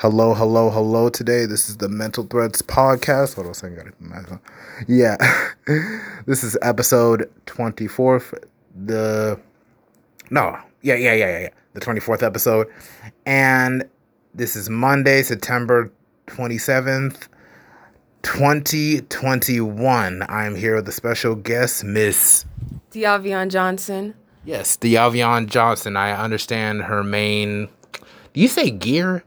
Hello, hello, hello. Today, this is the Mental Threads podcast. On a second, got. Yeah, this is episode twenty fourth. The no, yeah, yeah, yeah, yeah, yeah. The twenty fourth episode, and this is Monday, September twenty seventh. 2021. I'm here with a special guest, Miss Diavione Johnson. Yes, Diavione Johnson. I understand her main. Do you say gear?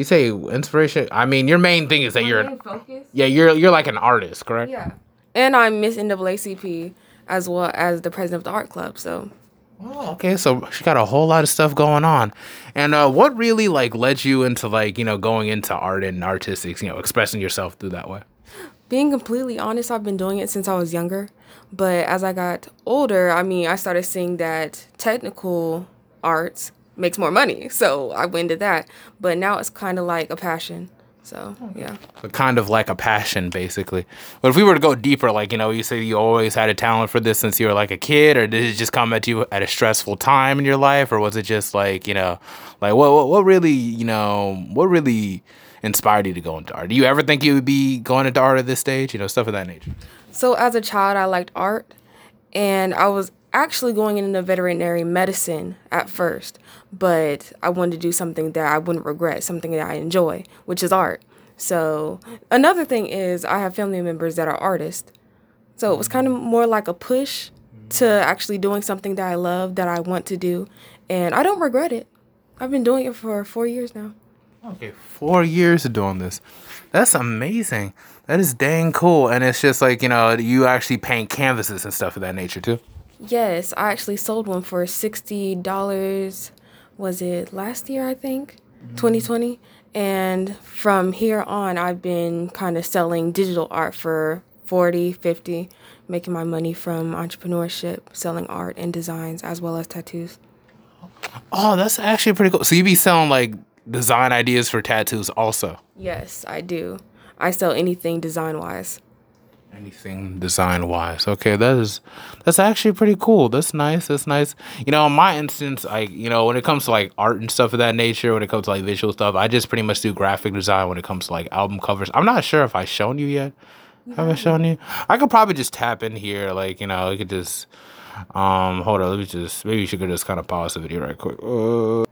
You say inspiration. I mean, your main thing is that My you're. main focus? Yeah, you're you're like an artist, correct? Yeah. And I'm Miss NAACP as well as the president of the art club. So Oh, okay. So she got a whole lot of stuff going on. And uh, what really like led you into like you know going into art and artistics, you know, expressing yourself through that way? being completely honest, I've been doing it since I was younger. But as I got older, I mean, I started seeing that technical arts makes more money. So I went to that. But now it's kind of like a passion. So yeah. But kind of like a passion, basically. But if we were to go deeper, like you know, you say you always had a talent for this since you were like a kid, or did it just come at you at a stressful time in your life, or was it just like you know, like what what, what really you know what really inspired you to go into art? Do you ever think you would be going into art at this stage? You know, stuff of that nature. So as a child, I liked art, and I was actually going into veterinary medicine at first, but I wanted to do something that I wouldn't regret, something that I enjoy, which is art. So another thing is I have family members that are artists, so it was kind of more like a push to actually doing something that I love, that I want to do, and I don't regret it. I've been doing it for four years now. Okay, four years of doing this. That's amazing. That is dang cool. And it's just like, you know, you actually paint canvases and stuff of that nature too. Yes, I actually sold one for sixty dollars. Was it last year? I think, mm-hmm. twenty twenty. And from here on, I've been kind of selling digital art for 40, 50, making my money from entrepreneurship, selling art and designs as well as tattoos. Oh, that's actually pretty cool. So you be selling like design ideas for tattoos also. Yes, I do. I sell anything design wise. Anything design wise. Okay, that is that's actually pretty cool. That's nice. That's nice. You know, in my instance, I you know, when it comes to like art and stuff of that nature, when it comes to like visual stuff, I just pretty much do graphic design when it comes to like album covers. I'm not sure if I've shown you yet. Have I shown you? I could probably just tap in here, like, you know, I could just um hold on, let me just maybe you should just kind of pause the video right quick. Uh,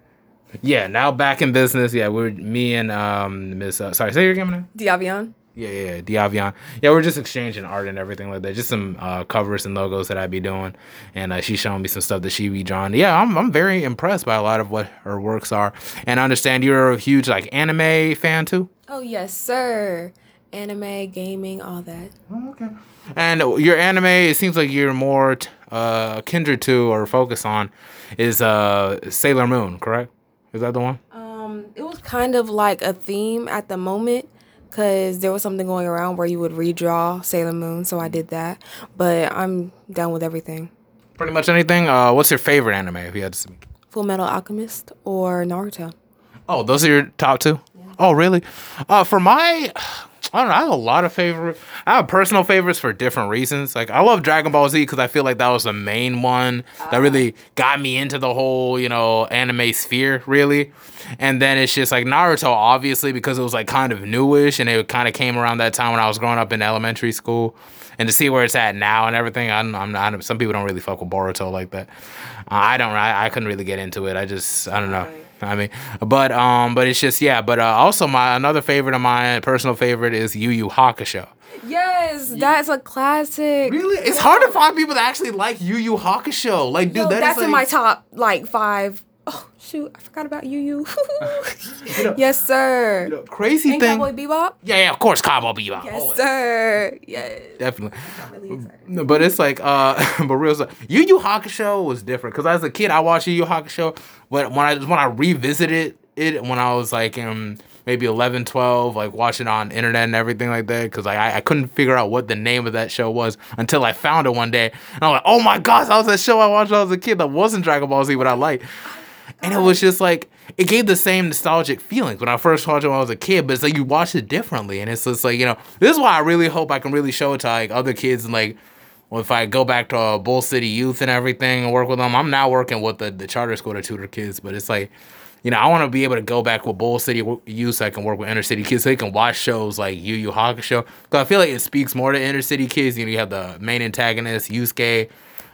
yeah, now back in business. Yeah, we're me and um Miss uh, sorry, say your name now. Diavione? Yeah, yeah, yeah, Diavione. Yeah, we're just exchanging art and everything like that. Just some uh, covers and logos that I'd be doing, and uh, she's showing me some stuff that she be drawing. Yeah, I'm I'm very impressed by a lot of what her works are, and I understand you're a huge like anime fan too. Oh, yes, sir. Anime, gaming, all that. Oh, okay. And your anime, it seems like you're more t- uh, kindred to or focus on is uh, Sailor Moon, correct? Is that the one? Um, it was kind of like a theme at the moment because there was something going around where you would redraw Sailor Moon, so I did that. But I'm down with everything. Pretty much anything. Uh, what's your favorite anime? If you had to. Full Metal Alchemist or Naruto. Oh, those are your top two? Oh, really? Uh, for my, I don't know. I have a lot of favorite. I have personal favorites for different reasons. Like I love Dragon Ball Z because I feel like that was the main one that really got me into the whole, you know, anime sphere, really. And then it's just like Naruto, obviously, because it was like kind of newish and it kind of came around that time when I was growing up in elementary school. And to see where it's at now and everything, I'm, I'm not. Some people don't really fuck with Boruto like that. Uh, I don't. I, I couldn't really get into it. I just, I don't know. I mean, but um, but it's just yeah. But uh, also my another favorite of mine, personal favorite, is Yu Yu Hakusho. Yes, that's a classic. Really, it's hard to find people that actually like Yu Yu Hakusho. Like, dude, Yo, that is that's in like- my top like five. Shoot, I forgot about you. You. yes, sir. crazy and thing. Cowboy Bebop. Yeah, yeah, of course, Cowboy Bebop. Yes, Always. sir. Yes. Definitely. Really but it's like, uh, but real stuff. Yu Yu Hakusho was different because as a kid I watched Yu Yu Hakusho, but when I when I revisited it when I was like in maybe 11, 12, like watching on internet and everything like that, because like I, I couldn't figure out what the name of that show was until I found it one day, and I'm like, oh my gosh, that was that show I watched when I was a kid that wasn't Dragon Ball Z, but I liked. And it was just like it gave the same nostalgic feelings when I first watched it when I was a kid, but it's like you watch it differently, and it's just like you know this is why I really hope I can really show it to like other kids and like well, if I go back to uh, Bull City Youth and everything and work with them. I'm now working with the the charter school to tutor kids, but it's like you know, I want to be able to go back with Bull City youth so I can work with inner city kids so they can watch shows like Yu Yu Hakusho. Because I feel like it speaks more to inner city kids. You know, you have the main antagonist, Yusuke,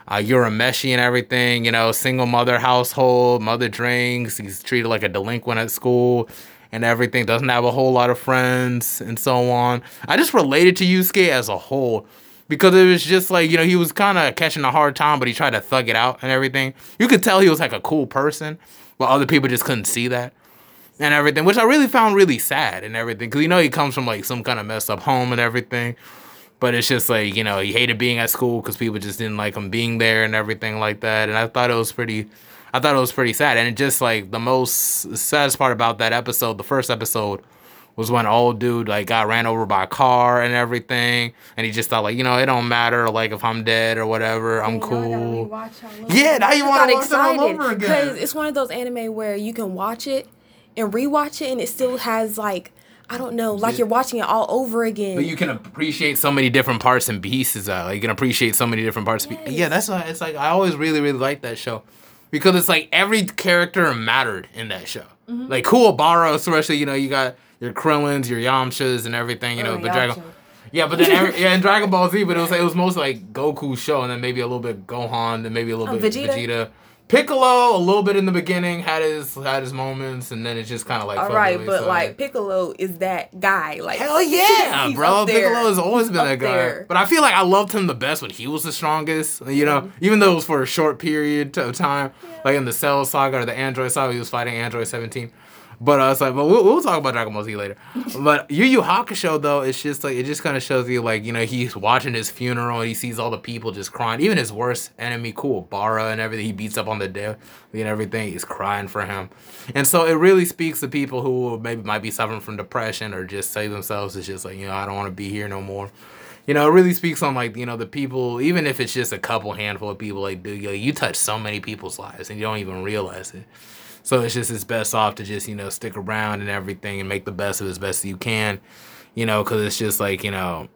uh, Urameshi and everything, you know, single mother household, mother drinks, he's treated like a delinquent at school and everything, doesn't have a whole lot of friends and so on. I just related to Yusuke as a whole because it was just like, you know, he was kind of catching a hard time, but he tried to thug it out and everything. You could tell he was like a cool person, but other people just couldn't see that and everything, which I really found really sad and everything because, you know, he comes from like some kind of messed up home and everything. But it's just like, you know, he hated being at school because people just didn't like him being there and everything like that. And I thought it was pretty, I thought it was pretty sad. And it just like the most saddest part about that episode, the first episode, was when old dude like got ran over by a car and everything, and he just thought like, you know, it don't matter like if I'm dead or whatever, I'm cool. Yeah, now you want to watch it all over again. Because it's one of those anime where you can watch it and rewatch it, and it still has like I don't know, like you're watching it all over again. But you can appreciate so many different parts and pieces. Uh, you can appreciate so many different parts. Yes. Yeah, that's why it's like I always really really like that show because it's like every character mattered in that show. Mm-hmm. Like Kuwabara, especially you know you got your Krillins, your Yamchas, and everything. You know, oh, but Dragon. Yeah, but then every, yeah, in Dragon Ball Z, but it was it was mostly like Goku's show, and then maybe a little bit Gohan, and maybe a little oh, bit Vegeta. Vegeta. Piccolo, a little bit in the beginning, had his had his moments, and then it just kind of like. All right, away, but so like Piccolo is that guy. Like hell yeah, bro. Piccolo has always been that guy. There. But I feel like I loved him the best when he was the strongest. You know, mm-hmm. even though it was for a short period of time, yeah. like in the Cell Saga or the Android Saga, he was fighting Android Seventeen. But uh, like, but we'll, we'll talk about Dragon Ball Z later. but Yu Yu Hakusho though, it's just like it just kind of shows you like you know he's watching his funeral and he sees all the people just crying. Even his worst enemy, Kuwabara and everything, he beats up on the dead and everything. He's crying for him, and so it really speaks to people who maybe might be suffering from depression or just say themselves, it's just like you know I don't want to be here no more you know, it really speaks on like you know the people, even if it's just a couple handful of people. Like, dude, you touch so many people's lives and you don't even realize it. So it's just it's best off to just you know stick around and everything and make the best of it as best you can, you know, because it's just like you know,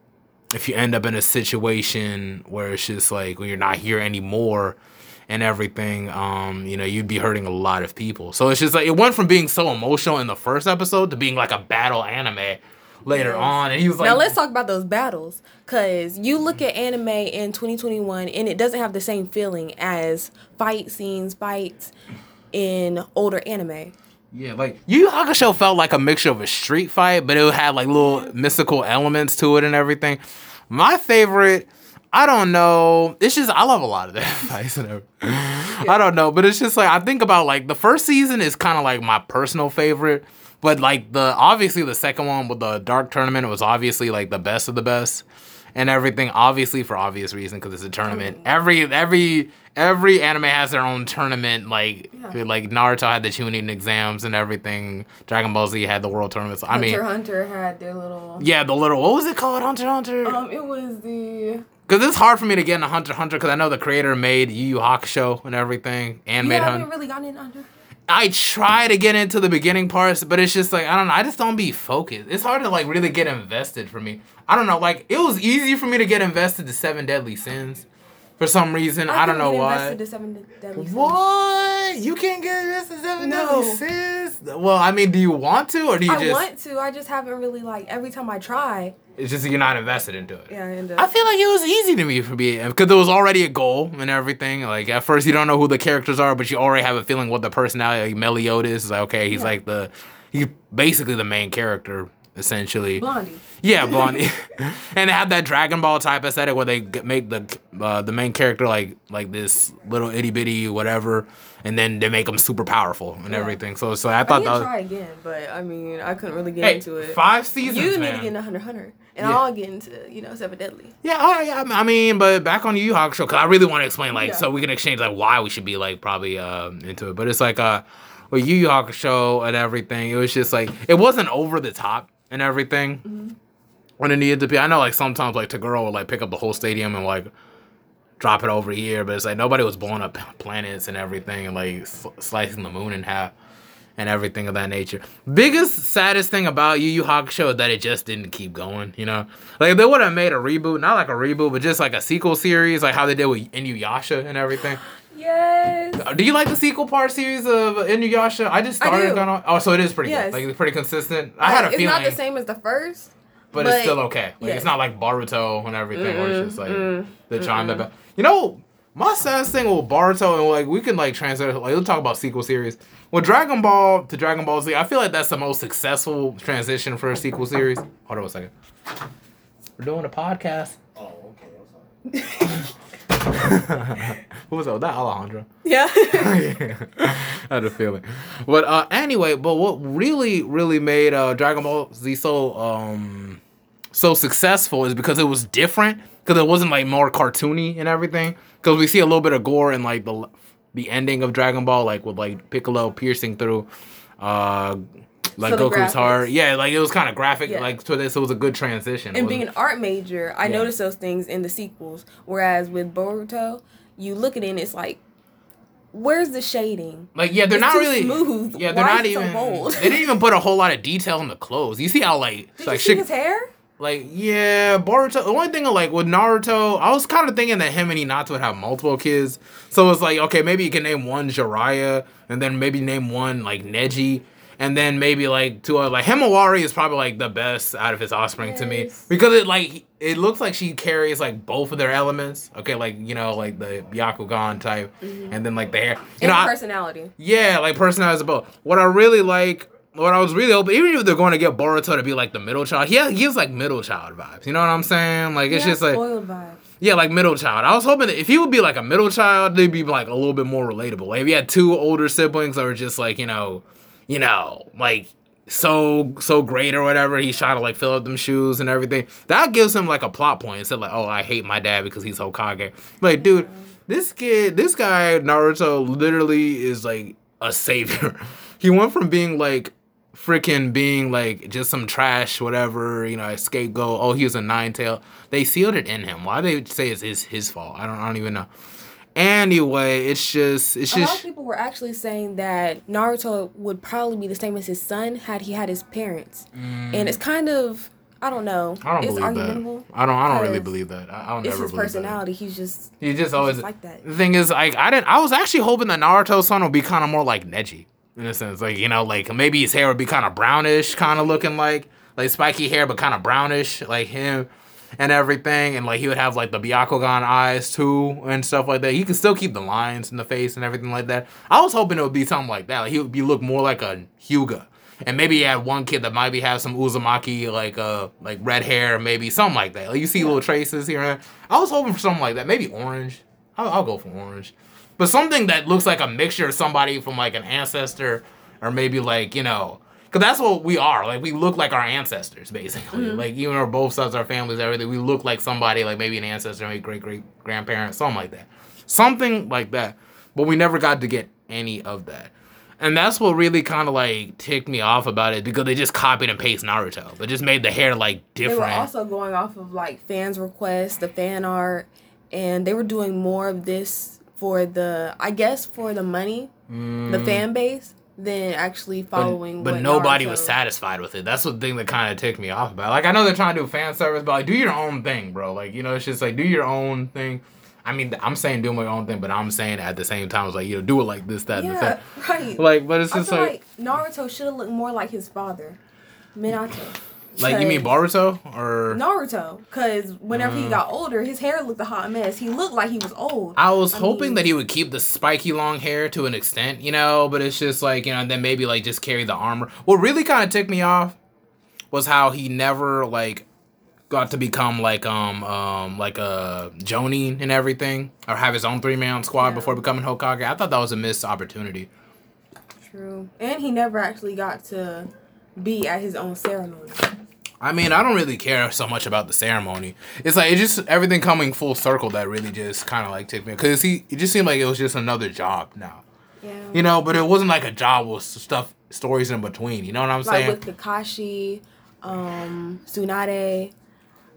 if you end up in a situation where it's just like when you're not here anymore and everything, um, you know, you'd be hurting a lot of people. So it's just like it went from being so emotional in the first episode to being like a battle anime later yes. on and he was like now let's talk about those battles because you look at anime in 2021 and it doesn't have the same feeling as fight scenes fights in older anime. Yeah, like Yu Hakusho felt like a mixture of a street fight, but it had like little mystical elements to it and everything. My favorite, I don't know. It's just I love a lot of that fights and everything. Yeah. I don't know, but it's just like I think about like the first season is kind of like my personal favorite, but like the obviously the second one with the dark tournament was obviously like the best of the best and everything. Obviously for obvious reason because it's a tournament. Every every every anime has their own tournament. Like yeah. like Naruto had the Chunin exams and everything. Dragon Ball Z had the world tournaments. I mean, Hunter Hunter had their little. Yeah, the little. What was it called? Hunter Hunter. Um, it was the. Because it's hard for me to get into Hunter Hunter because I know the creator made Yu Yu Hakusho and everything and yeah, made Hunter. really gotten into Hunter. I try to get into the beginning parts, but it's just like I don't know. I just don't be focused. It's hard to like really get invested for me. I don't know. Like it was easy for me to get invested to Seven Deadly Sins for some reason. I, I don't know why. What? You can't get invested to Seven no. Deadly Sins? Well, I mean, do you want to or do you I just? I want to. I just haven't really like every time I try. It's just you're not invested into it. Yeah, I end up. I feel like it was easy to me for me because there was already a goal and everything. Like at first you don't know who the characters are, but you already have a feeling what the personality. Like Meliodas is like okay, he's yeah. like the he's basically the main character essentially. Blondie. Yeah, Blondie. and they have that Dragon Ball type aesthetic where they make the uh, the main character like like this little itty bitty whatever, and then they make them super powerful and yeah. everything. So so I thought I that. Was, try again, but I mean I couldn't really get hey, into it. Five seasons. You need man. to get into Hunter Hunter, and yeah. I'll get into you know Seven Deadly. Yeah, I, I mean, but back on the Yu Hakusho because I really want to explain like yeah. so we can exchange like why we should be like probably uh, into it. But it's like uh with Yu Yu Hakusho and everything, it was just like it wasn't over the top and everything mm-hmm. when it needed to be. I know like sometimes like Toguro would like pick up the whole stadium and like drop it over here, but it's like nobody was blowing up planets and everything and like slicing the moon in half and everything of that nature. Biggest saddest thing about Yu Yu Hakusho is that it just didn't keep going. You know, like they would have made a reboot, not like a reboot, but just like a sequel series, like how they did with Inuyasha and everything. Yes. Uh, Do you like the sequel part series of Inuyasha? I just I started do. going on. Oh, so it is pretty Yes. good. Like it's pretty consistent. I had a it's feeling, It's not the same as the first. but, it's still okay. Like yeah. it's not like Boruto and everything, where it's just like mm, they're trying to. Ba- you know, my saddest thing with Boruto and like we can like translate. Like we'll talk about sequel series. With Dragon Ball to Dragon Ball Z, I feel like that's the most successful transition for a sequel series. Hold on a second. We're doing a podcast. Oh, okay. I'm sorry. Who was that? Was that Alejandro? Yeah. I had a feeling. But uh anyway, but what really, really made uh Dragon Ball Z so um so successful is because it was different. Because it wasn't like more cartoony and everything. Because we see a little bit of gore in like the the ending of Dragon Ball, like with like Piccolo piercing through uh like So Goku's heart. Yeah, like it was kind of graphic, Yeah. like to this. It was a good transition. And being an art major, I Yeah. noticed those things in the sequels. Whereas with Boruto, you look at it and it's like, where's the shading? Like yeah, they're It's not really smooth. Yeah, they're Why not so even. bold? they didn't even put a whole lot of detail in the clothes. You see how like Did like you see shit, his hair? like yeah, Boruto. The only thing like with Naruto, I was kind of thinking that him and Hinata would have multiple kids. So it's like okay, maybe you can name one Jiraiya, and then maybe name one like Neji. And then maybe like two other like Himawari is probably like the best out of his offspring to me because it like it looks like she carries like both of their elements. Okay, like you know like the Byakugan type, and then like the hair. You Mm-hmm. and know, I- personality. yeah, like personalized both. What I really like, what I was really hoping, even if they're going to get Boruto to be like the middle child, he gives like middle child vibes. You know what I'm saying? Like it's Yeah, just like spoiled vibe. yeah, like middle child. I was hoping that if he would be like a middle child, they'd be like a little bit more relatable. Like if you had two older siblings that were just like you know, you know, like so so great or whatever. He's trying to like fill up them shoes and everything. That gives him like a plot point instead like, oh, I hate my dad because he's Hokage. Like, dude, this kid, this guy Naruto literally is like a savior. he went from being like freaking being like just some trash, whatever, you know, scapegoat. Oh, he was a nine tail. They sealed it in him. Why they say it's his, his fault? I don't, I don't even know. Anyway, it's just, it's just. A lot of people were actually saying that Naruto would probably be the same as his son had he had his parents, and it's kind of I don't know. Mm. I don't it's believe that. I don't, I don't really believe that. I, I'll It's never his believe personality. He's just. He just always just like that. The thing is, like, I didn't. I was actually hoping that Naruto's son would be kind of more like Neji, in a sense. Like, you know, like maybe his hair would be kind of brownish, kind of looking like like spiky hair, but kind of brownish, like him, and everything. And like he would have like the Byakugan eyes too, and stuff like that. He could still keep the lines in the face and everything like that. I was hoping it would be something like that. Like he would be look more like a Hyuga. And maybe he had one kid that might be have some Uzumaki like uh like red hair, maybe something like that. Like you see little traces here and there. I was hoping for something like that. Maybe orange. I'll, I'll go for orange. But something that looks like a mixture of somebody from like an ancestor, or maybe like you know, because that's what we are. Like we look like our ancestors, basically. Mm-hmm. Like even our both sides our families, everything. We look like somebody, like maybe an ancestor, maybe great great grandparents, something like that. Something like that. But we never got to get any of that. And that's what really kind of like ticked me off about it because they just copied and pasted Naruto. They just made the hair like different. They were also going off of like fans' requests, the fan art, and they were doing more of this for the, I guess, for the money, the mm. fan base, than actually but, following. but what nobody Naruto- was satisfied with it. That's the thing that kind of ticked me off about. it. Like I know they're trying to do fan service, but like do your own thing, bro. Like you know, it's just like do your own thing. I mean, I'm saying do my own thing, but I'm saying at the same time, it's like you know, do it like this, that, and the Yeah, that. right. Like, but it's just like, like, Naruto should have looked more like his father, Minato. Like, you mean Boruto or? Naruto, because whenever Mm. he got older, his hair looked a hot mess. He looked like he was old. I was I hoping mean- that he would keep the spiky long hair to an extent, you know, but it's just like, you know, and then maybe like just carry the armor. What really kind of ticked me off was how he never like got to become like um um like a Jonin and everything or have his own three man squad Yeah. before becoming Hokage. I thought that was a missed opportunity. True. And he never actually got to be at his own ceremony. I mean, I don't really care so much about the ceremony. It's like it's just everything coming full circle that really just kind of like took me because he it just seemed like it was just another job now. Yeah. You know, but it wasn't like a job with stuff, stories in between. You know what I'm like saying? with Kakashi, um, Tsunade,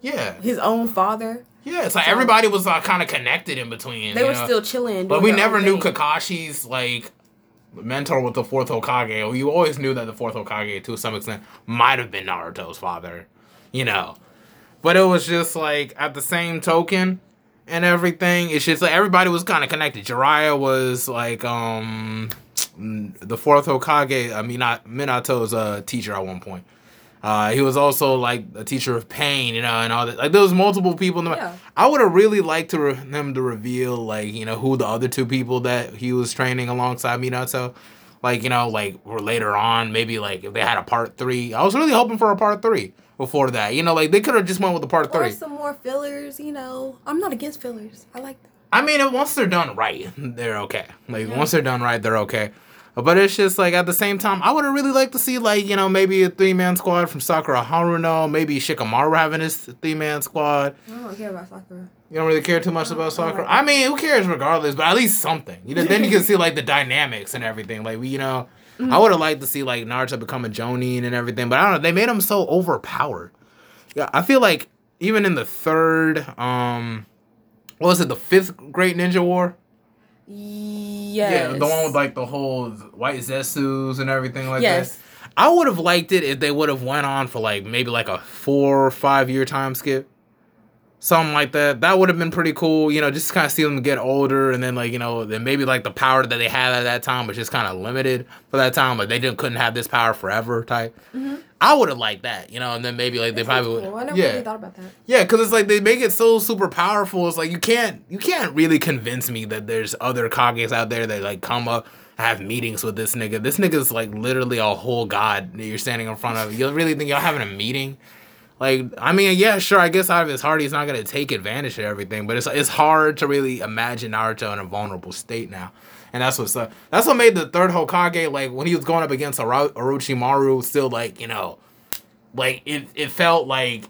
yeah, his own father. yeah. It's like So- everybody was uh, kind of connected in between. They were know? still chilling. but we never knew thing. Kakashi's like mentor with the fourth Hokage. You always knew that the fourth Hokage, to some extent, might have been Naruto's father. You know, but it was just like at the same token, and everything. It's just like everybody was kind of connected. Jiraiya was like um the fourth Hokage, I mean not Minato's uh, teacher at one point. Uh, he was also like a teacher of pain, you know, and all that. Like there was multiple people. In the, Yeah. I would have really liked to re- him to reveal like you know who the other two people that he was training alongside Minato, like you know like were later on maybe like if they had a part three. I was really hoping for a part three before that. You know, like they could have just went with the part Or three. some more fillers, you know. I'm not against fillers. I like them. I mean, once they're done right, they're okay. Like once they're done right, they're okay. But it's just like at the same time, I would have really liked to see like you know maybe a three man squad from Sakura Haruno, maybe Shikamaru having his three man squad. I don't care about Sakura. You don't really care too much about Sakura. I mean, who cares regardless? But at least something. You know, then you can see like the dynamics and everything. Like we, you know, I would have liked to see like Naruto become a Jonin and everything. But I don't know. They made him so overpowered. Yeah, I feel like even in the third, um, what was it, the fifth Great Ninja War? Yes. Yeah, the one with like the whole white Zetsus and everything like Yes. that. I would have liked it if they would have went on for like maybe like a four or five year time skip. Something like that. That would have been pretty cool, you know, just kind of see them get older and then like, you know, then maybe like the power that they had at that time was just kind of limited for that time. Like they didn't couldn't have this power forever type. Mm-hmm. I would have liked that, you know, and then maybe like they probably would Cool. I never yeah. really thought about that. Yeah, because it's like they make it so super powerful. It's like you can't you can't really convince me that there's other Kages out there that like come up have meetings with this nigga. This nigga's like literally a whole god that you're standing in front of. You really think y'all having a meeting? Like, I mean, yeah, sure. I guess out of his heart, he's not gonna take advantage of everything. But it's it's hard to really imagine Naruto in a vulnerable state now, and that's what's up. That's what made the third Hokage like when he was going up against Oro- Orochimaru, still like you know, like it it felt like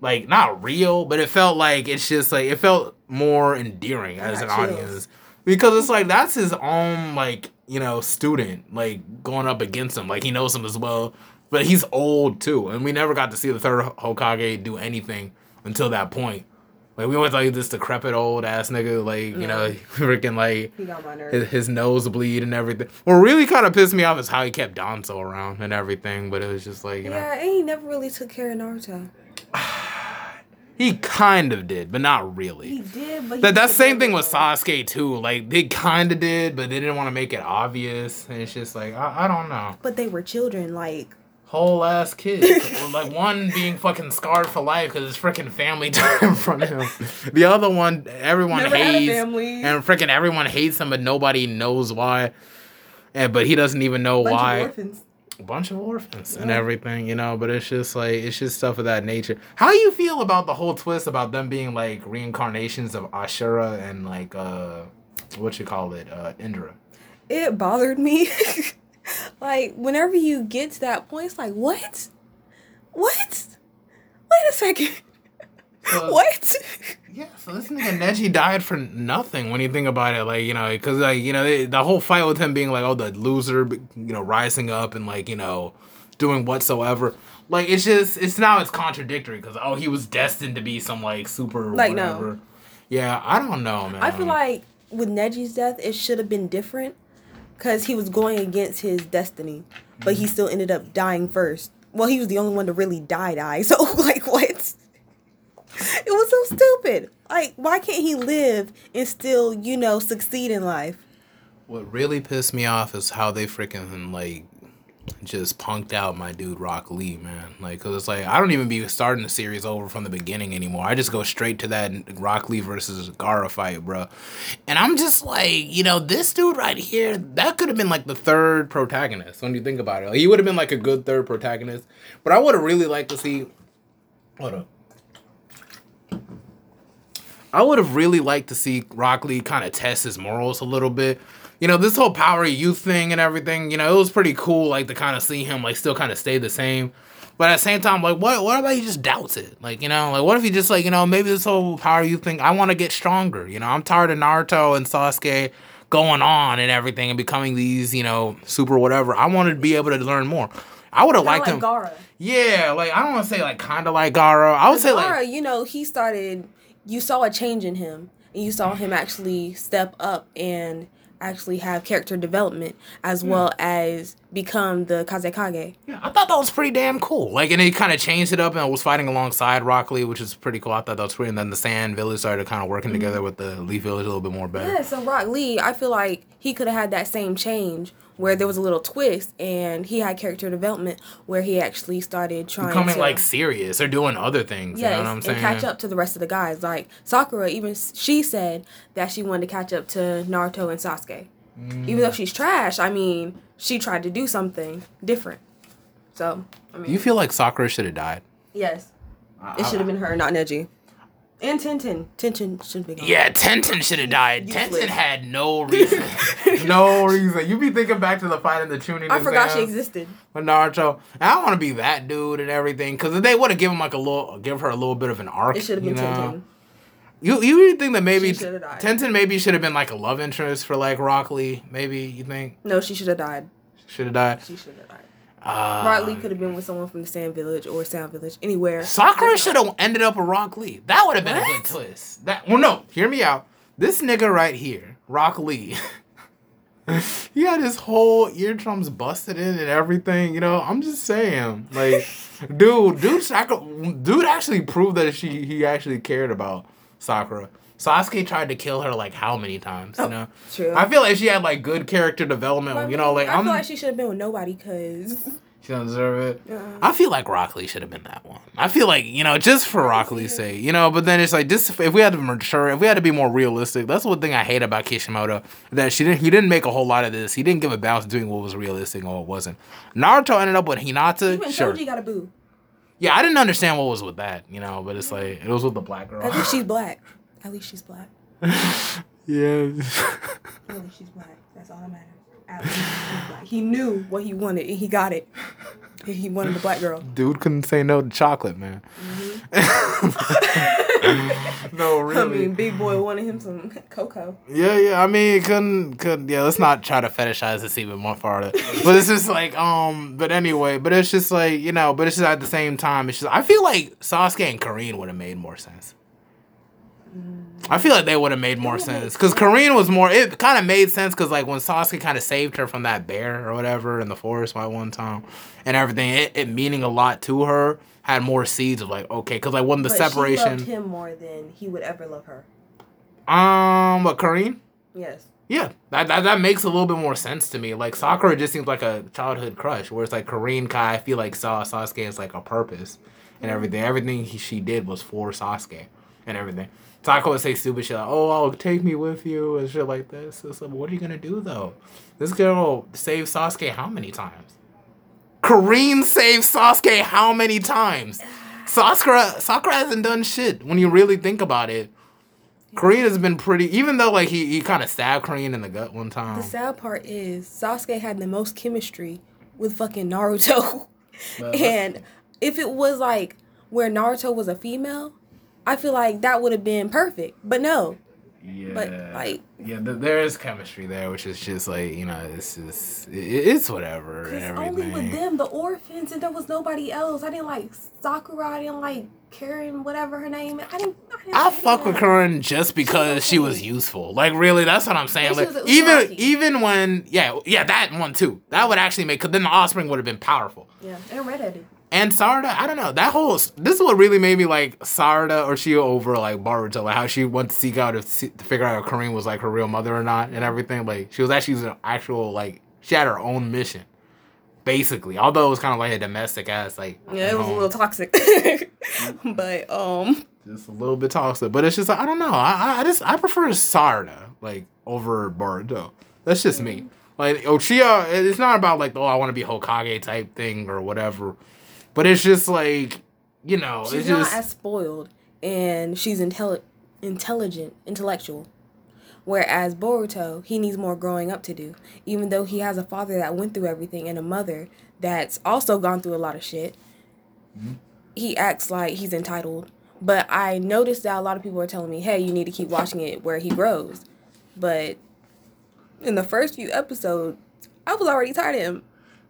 like not real, but it felt like it's just like it felt more endearing as an audience because it's like that's his own like you know student like going up against him like he knows him as well, but he's old too, and we never got to see the third Hokage do anything until that point. Like we always thought he was this decrepit old ass nigga, like you know, freaking like his, his nose bleed and everything. What really kind of pissed me off is how he kept Danzo around and everything, but it was just like you know. yeah, and he never really took care of Naruto. He kind of did, but not really. He did, but he That that same thing with. Sasuke too. Like they kind of did, but they didn't want to make it obvious. And it's just like I, I don't know. But they were children, like Whole ass kids. Like one being fucking scarred for life because his freaking family died in front of him. The other one, everyone Never hates, and freaking everyone hates him, but nobody knows why. And but he doesn't even know bunch why of bunch of orphans and everything, you know. But it's just like it's just stuff of that nature. How do you feel about the whole twist about them being like reincarnations of Ashura and like uh, what you call it, uh, Indra? It bothered me. like whenever you get to that point, it's like what? What? Wait a second. What? Yeah, so this nigga Neji died for nothing when you think about it, like you know, because like you know they, the whole fight with him being like, oh, the loser, you know, rising up and like you know, doing whatsoever. Like it's just it's now it's contradictory because oh he was destined to be some like super Like, no. Yeah, I don't know, man. I feel like with Neji's death, it should have been different because he was going against his destiny, but he mm-hmm. still ended up dying first. Well, he was the only one to really die, die. So, like, what? It was so stupid. Like, why can't he live and still, you know, succeed in life? What really pissed me off is how they freaking like just punked out my dude Rock Lee, man. Like, cause it's like I don't even be starting the series over from the beginning anymore. I just go straight to that Rock Lee versus Gaara fight, bro. And I'm just like, you know, this dude right here, that could have been like the third protagonist when you think about it. Like, he would have been like a good third protagonist. But I would have really liked to see. Hold up. I would have really liked to see Rock Lee kind of test his morals a little bit. You know, this whole power of youth thing and everything, you know, it was pretty cool, like to kind of see him like still kind of stay the same. But at the same time, like, what what about he just doubts it? Like, you know, like what if he just like, you know, maybe this whole power youth thing, I want to get stronger. You know, I'm tired of Naruto and Sasuke going on and everything and becoming these, you know, super whatever. I wanted to be able to learn more. I would have liked like him. Gaara. Yeah, like I don't want to say like kind of like Gaara. I would say like Gaara, like you know, he started. You saw a change in him, and you saw him actually step up and actually have character development as well as become the Kazekage. Yeah, I thought that was pretty damn cool. Like, and he kind of changed it up and was fighting alongside Rock Lee, which is pretty cool. I thought that was pretty. And then the Sand Village started kind of working mm-hmm. together with the Leaf Village a little bit more better. Yeah, so Rock Lee, I feel like he could have had that same change where there was a little twist and he had character development where he actually started trying Becoming to like serious or doing other things. yes, you know what I'm saying? and catch up to the rest of the guys. Like Sakura, even she said that she wanted to catch up to Naruto and Sasuke. Mm. Even though she's trash, I mean, she tried to do something different. So, I mean, You feel like Sakura should have died? yes, it should have been her, not Neji. And Tenten. Tenten should have been. gone. Yeah, Tenten should have died. Useless. Tenten had no reason. no reason. You be thinking back to the fight in the Chunin. I forgot she exams existed. with Naruto. And I don't want to be that dude and everything because they would have given like a little, give her a little bit of an arc. It should have been know? Tenten. You you think that maybe She died. Tenten maybe should have been like a love interest for like Rock Lee? Maybe you think No, she should have died. should have died. She should have died. Uh, Rock Lee could have been with someone from the Sand Village or Sound Village, anywhere. Sakura should have ended up with Rock Lee. That would have been a good twist. That well, no, hear me out. This nigga right here, Rock Lee. he had his whole eardrums busted in and everything. You know, I'm just saying, like, dude, dude, Sakura, dude actually proved that she he actually cared about Sakura. Sasuke tried to kill her like how many times? You oh, know, Oh, true. I feel like she had like good character development. I you know, like I I'm. feel like she should have been with nobody because She don't deserve it. Yeah. I feel like Rock Lee should have been that one. I feel like you know, just for Rock Lee's sake, you know. But then it's like, just if we had to mature, if we had to be more realistic, that's one thing I hate about Kishimoto. That she didn't, he didn't make a whole lot of this. He didn't give a balance doing what was realistic or what wasn't. Naruto ended up with Hinata. even Sure. Choji got a boo. Yeah, I didn't understand what was with that, you know. But it's like it was with the black girl. At least she's black. At least she's black. yeah. At least she's black. That's all that matters. At least she's black. He knew what he wanted and he got it. He wanted the black girl. Dude couldn't say no to chocolate, man. no, really. I mean, big boy wanted him some cocoa. Yeah, yeah. I mean, couldn't, couldn't. yeah. Let's not try to fetishize this even more farther. But it's just like, um. But anyway, but it's just like you know. But it's just at the same time, it's just I feel like Sasuke and Karin would have made more sense. I feel like they would have made more sense because Karin was more. It kind of made sense because like when Sasuke kind of saved her from that bear or whatever in the forest by one time, and everything, it, it meaning a lot to her had more seeds of like okay, because like when the But separation. She loved him more than he would ever love her. Um, but Karin. Yes. Yeah, that, that that makes a little bit more sense to me. Like Sakura just seems like a childhood crush, whereas like Karin Kai, I feel like saw Sasuke as like a purpose and everything. Everything he, she did was for Sasuke and everything. Sakura would say stupid shit like, "Oh, I'll take me with you" and shit like this. It's like, what are you gonna do though? This girl saved Sasuke how many times? Karin saved Sasuke how many times? Sakura Sakura hasn't done shit when you really think about it. Karin has been pretty, even though like he, he kind of stabbed Karin in the gut one time. The sad part is Sasuke had the most chemistry with fucking Naruto. and if it was like where Naruto was a female, I feel like that would have been perfect. But no. Yeah, But, like- yeah, th- there is chemistry there, which is just like you know, it's just it, it's whatever and everything. only with them, the orphans, and there was nobody else. I didn't like Sakura. I didn't like Karen, whatever her name. is. I didn't. I, didn't I like fuck with. Karen just because she was okay. useful. Like really, that's what I'm saying. Like even even when yeah yeah that one too. That would actually make because then the offspring would have been powerful. Yeah, and redheaded. And Sarada, I don't know. That whole this is what really made me like Sarada or Shio over like Boruto, like how she went to seek out to, see, to figure out if Kareem was like her real mother or not and everything. Like she was actually an actual like she had her own mission, basically. Although it was kind of like a domestic ass like Yeah, it was a um, little toxic. but um, just a little bit toxic. But it's just like I don't know. I I- just I prefer Sarada like over Boruto. That's just me. Like Ochiya, it's not about like oh I want to be Hokage type thing or whatever, but it's just like you know she's it's not just as spoiled, and she's intelli- intelligent, intellectual. Whereas Boruto, he needs more growing up to do. Even though he has a father that went through everything and a mother that's also gone through a lot of shit, mm-hmm. he acts like he's entitled. But I noticed that a lot of people are telling me, hey, you need to keep watching it where he grows. But in the first few episodes, I was already tired of him.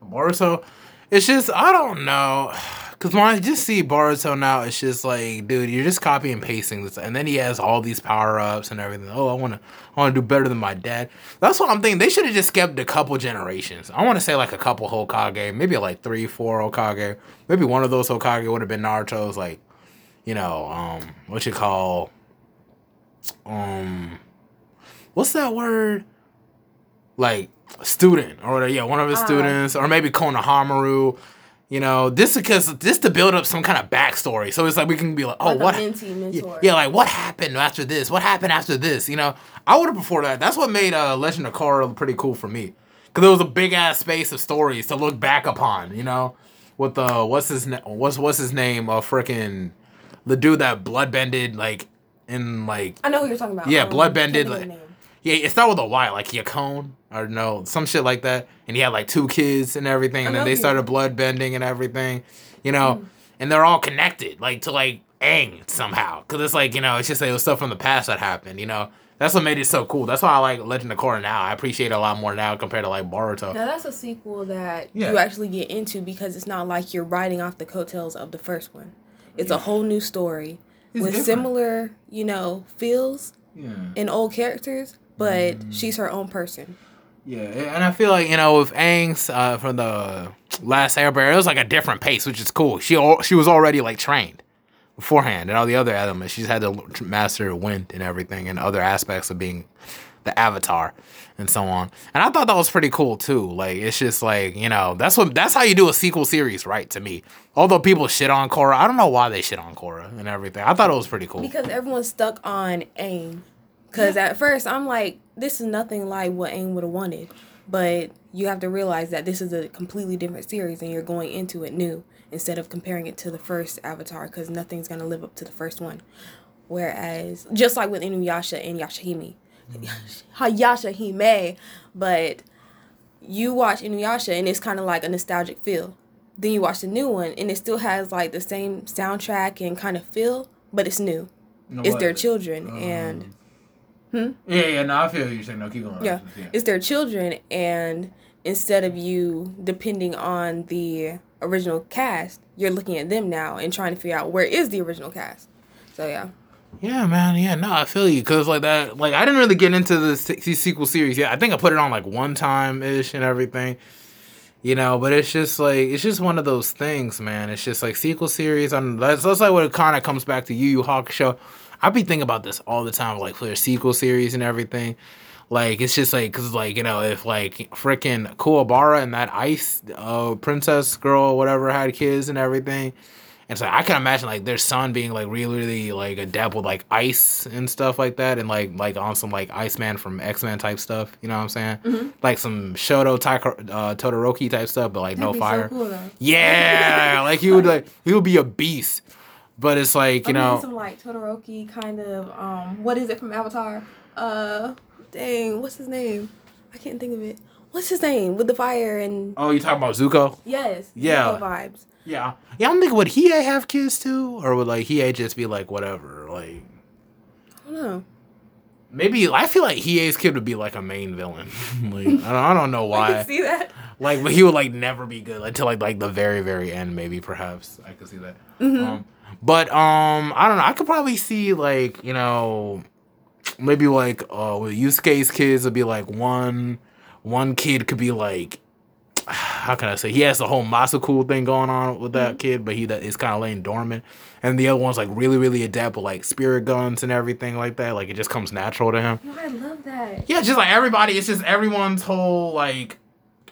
Boruto. It's just I don't know, Cause when I just see Boruto now, it's just like, dude, you're just copy and pasting this, and then he has all these power ups and everything. Oh, I wanna, I wanna do better than my dad. That's what I'm thinking. They should have just skipped a couple generations. I want to say like a couple Hokage, maybe like three, four Hokage. Maybe one of those Hokage would have been Naruto's, like, you know, um, what you call, um, what's that word? Like student or. Yeah, one of his Ah. students, or maybe Konohamaru. You know, this is because this to build up some kind of backstory. So it's like we can be like, oh, Like what? mentee Yeah, yeah, like what happened after this? What happened after this? You know, I would have preferred that. That's what made uh, Legend of Korra pretty cool for me, because there was a big ass space of stories to look back upon. You know, with the what's his na- what's what's his name? Uh, freaking the dude that bloodbended like in like I know who you're talking about. Yeah, Um, blood bended, like-. Yeah, it started with a Y, like Yakone or no, some shit like that. And he had like two kids and everything, and then they you- started blood bending and everything, you know. Mm. And they're all connected, like to like Aang somehow, because it's like you know, it's just like it was stuff from the past that happened, you know. That's what made it so cool. That's why I like Legend of Korra now. I appreciate it a lot more now compared to like Boruto. Now that's a sequel that Yeah. you actually get into because it's not like you're riding off the coattails of the first one. It's a whole new story It's with different. similar, you know, feels Yeah. and old characters, but Mm. she's her own person. Yeah, and I feel like you know with Aang's uh, from the last Airbender, it was like a different pace, which is cool. She al- she was already like trained beforehand, and all the other elements. She's had to master wind and everything, and other aspects of being the Avatar and so on. And I thought that was pretty cool too. Like it's just like you know that's what that's how you do a sequel series, right? To me, although people shit on Korra, I don't know why they shit on Korra and everything. I thought it was pretty cool. Because everyone's stuck on Aang. Because at first I'm like, this is nothing like what Aang would have wanted. But you have to realize that this is a completely different series and you're going into it new instead of comparing it to the first Avatar because nothing's going to live up to the first one. Whereas, just like with Inuyasha and Yashahime, mm-hmm. Yashahime, but you watch Inuyasha and it's kind of like a nostalgic feel. Then you watch the new one and it still has like the same soundtrack and kind of feel, but it's new. It's their children um, and Hmm? Yeah, yeah, no, I feel you saying. No, keep going. yeah, it's their children and instead of you depending on the original cast, you're looking at them now and trying to figure out where is the original cast. So yeah. Yeah, man. Yeah, no, I feel you because like that. Like I didn't really get into the se- sequel series. Yeah, I think I put it on like one time ish and everything. You know, but it's just like it's just one of those things, man. It's just like sequel series. And that's that's like what it kind of comes back to. Yu Yu Hakusho. I be thinking about this all the time, like for their sequel series and everything. Like it's just like because like you know if like freaking Kuwabara and that ice uh princess girl whatever had kids and everything. And so I can imagine like their son being like really, really like adept with like ice and stuff like that, and like like on some like Iceman from X Men type stuff. You know what I'm saying? Mm-hmm. Like some Shoto uh, Todoroki type stuff, but like no That'd so fire. cool, though. Yeah, like he would like he would be a beast. But it's like you I mean, know, some like Todoroki kind of um what is it from Avatar? Uh dang, what's his name? I can't think of it. What's his name? With the fire and oh, you talking about Zuko? yes, Yeah. Zuko vibes. Yeah, yeah. I'm thinking would Hiei have kids too, or would like Hiei just be like whatever? Like I don't know. Maybe I feel like Hiei's kid would be like a main villain. like I don't, I don't know I why. can see that. like but he would like never be good until like like the very very end maybe perhaps i could see that um but um i don't know i could probably see like you know maybe like uh with Yusuke's kids would be like one one kid could be like how can i say he has the whole Mazoku thing going on with that mm-hmm. kid but he that is kind of laying dormant. And the other one's like really really adept with like spirit guns and everything like that. Like it just comes natural to him. I love that. yeah, just like everybody, it's just everyone's whole like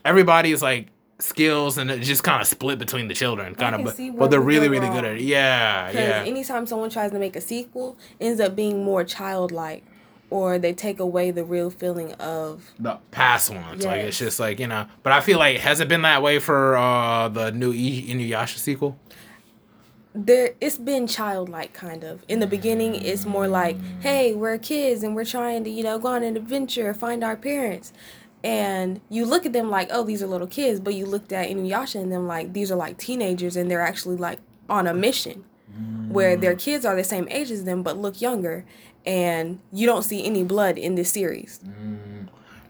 everybody's like skills and it's just kind of split between the children, kind of, but, but they're really really good at it. Yeah, yeah, anytime someone tries to make a sequel, ends up being more childlike, or they take away the real feeling of the past ones. Like it's just like you know, but I feel like has it been that way for uh the new I- Inuyasha sequel? there it's been childlike kind of in the beginning it's more like hey we're kids and we're trying to you know go on an adventure find our parents and you look at them like oh these are little kids but you looked at Inuyasha and them like these are like teenagers and they're actually like on a mission where their kids are the same age as them but look younger and you don't see any blood in this series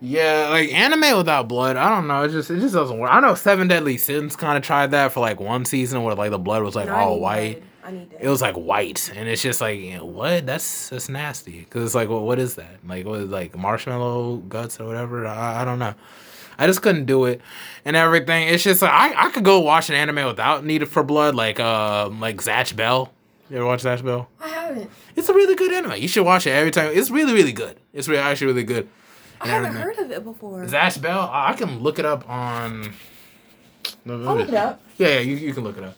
Yeah, like anime without blood, I don't know. It just it just doesn't work. I know Seven Deadly Sins kind of tried that for like one season where like the blood was like No, all white. that. I need that. It was like white, and it's just like you know, what? That's that's nasty. Because it's like, well, what is that? Like what? Like marshmallow guts or whatever? I, I don't know. I just couldn't do it, and everything. It's just like I, I could go watch an anime without need for blood, like uh like Zatch Bell. You ever watch Zatch Bell? I haven't. It's a really good anime. You should watch it every time. It's really really good. It's really actually really good. I haven't heard of it before. Zatch Bell, I I can look it up on. No, I'll look it up. Yeah, yeah, you, you can look it up.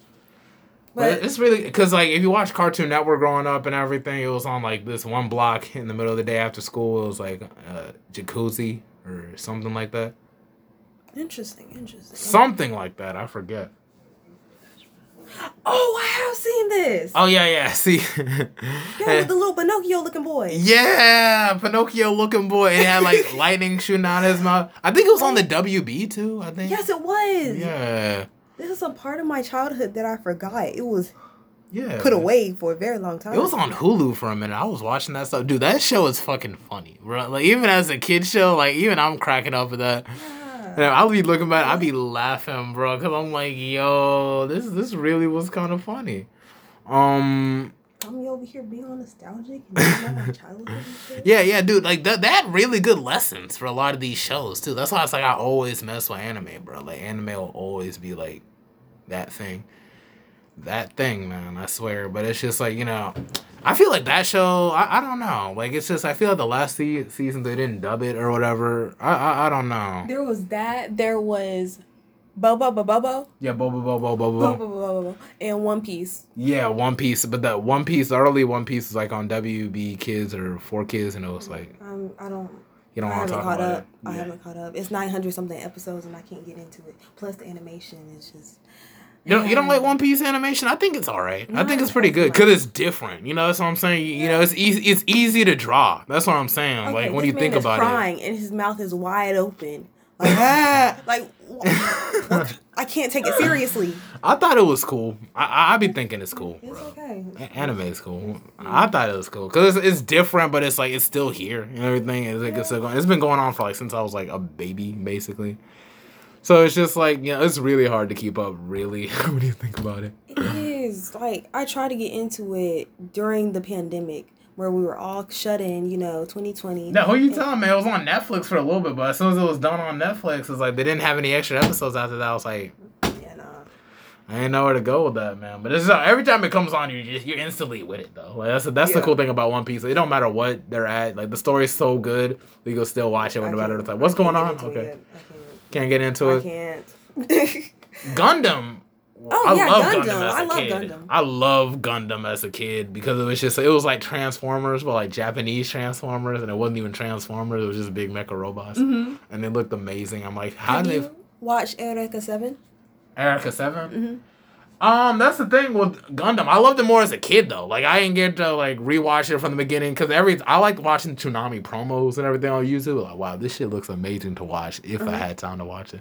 But But it's really because like if you watch Cartoon Network growing up and everything, it was on like this one block in the middle of the day after school. It was like uh, Miguzi or something like that. interesting, interesting. Something like that. I forget. Oh, I have seen this. Oh yeah, yeah. See. yeah, with the little Pinocchio looking boy. yeah, Pinocchio looking boy, and he had like lightning shooting out of his mouth. I think it was on the WB too. I think. Yes, it was. Yeah. This is a part of my childhood that I forgot. It was Yeah. put away for a very long time. It was on Hulu for a minute. I was watching that stuff. Dude, that show is fucking funny, bro. Like even as a kid show, like even I'm cracking up at that. And I'll be looking back, I'll be laughing, bro, because I'm like, yo, this this really was kind of funny. Um, I'm over here being all nostalgic and talking about my childhood shit. yeah, yeah, dude, like that that really good lessons for a lot of these shows too. That's why it's like I always mess with anime, bro. Like anime will always be like that thing, that thing, man. I swear. But it's just like you know, I feel like that show. I, I don't know. Like it's just I feel like the last se- season they didn't dub it or whatever. I I, I don't know. There was that. There was Bobo Bobo Yeah, Bobo Bobo Bobo and One Piece. Yeah, One Piece, but that One Piece, early One Piece is like on WB Kids or Four Kids, and it was like Um, I don't. you don't I want to talk caught about up. it. I Yeah. haven't caught up. It's 900 something episodes and I can't get into it. Plus the animation is just. You don't, you don't like One Piece animation? I think it's all right. I think it's pretty good because it's different. You know, that's what I'm saying. You, you know, it's easy. It's easy to draw. That's what I'm saying. Okay, like when you think about it. crying and his mouth is wide open. Like, like I can't take it seriously. I thought it was cool. I I, be thinking it's cool, It's bro. okay. Anime is cool. I thought it was cool because it's, it's different, but it's like it's still here and everything. It's like it's still going. It's been going on for like since I was like a baby, basically. So it's just like you know, it's really hard to keep up. Really, when you think about it. It is like I tried to get into it during the pandemic where we were all shut in. You know, 2020. Now, who are you telling, man? It was on Netflix for a little bit, but as soon as it was done on Netflix, it's like they didn't have any extra episodes after that. I was like, Yeah, nah. I ain't know where to go with that, man. But it's uh, every time it comes on, you just you're instantly with it though. Like that's that's the cool thing about One Piece. It don't matter what they're at. Like the story's so good, we can still watch it I no matter can't- the time. What's going on? Okay, it. I can't get into. I it. can't. Gundam. Oh, I yeah, love Gundam. Gundam as a I love kid. Gundam. I love Gundam as a kid because it was just it was like Transformers, but like Japanese Transformers, and it wasn't even Transformers. It was just big mecha robots, Mhm. and they looked amazing. I'm like, how did they? you watched Eureka Seven? Eureka 7 Mhm. Um, that's the thing with Gundam. I loved it more as a kid though. Like I didn't get to like rewatch it from the beginning because every I like watching Tsunami promos and everything on YouTube. Like, wow, this shit looks amazing to watch if I had time to watch it.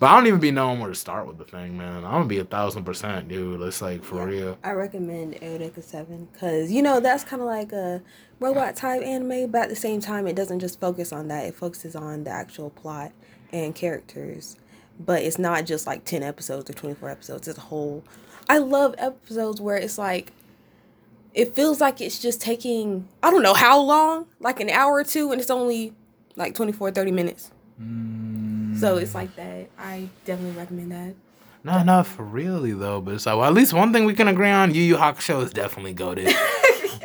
But I don't even be knowing where to start with the thing, man. I'm gonna be a thousand percent, dude. It's like for real. I recommend Eureka Seven because you know that's kind of like a robot type anime, but at the same time, it doesn't just focus on that. It focuses on the actual plot and characters. But it's not just like ten episodes or twenty four episodes. It's a whole. I love episodes where it's like. It feels like it's just taking I don't know how long, like an hour or two, and it's only like 24, 30 minutes. Mm. So it's like that. I definitely recommend that. Not enough for really though, but it's like well, at least one thing we can agree on: Yu Yu Hakusho is definitely goaded.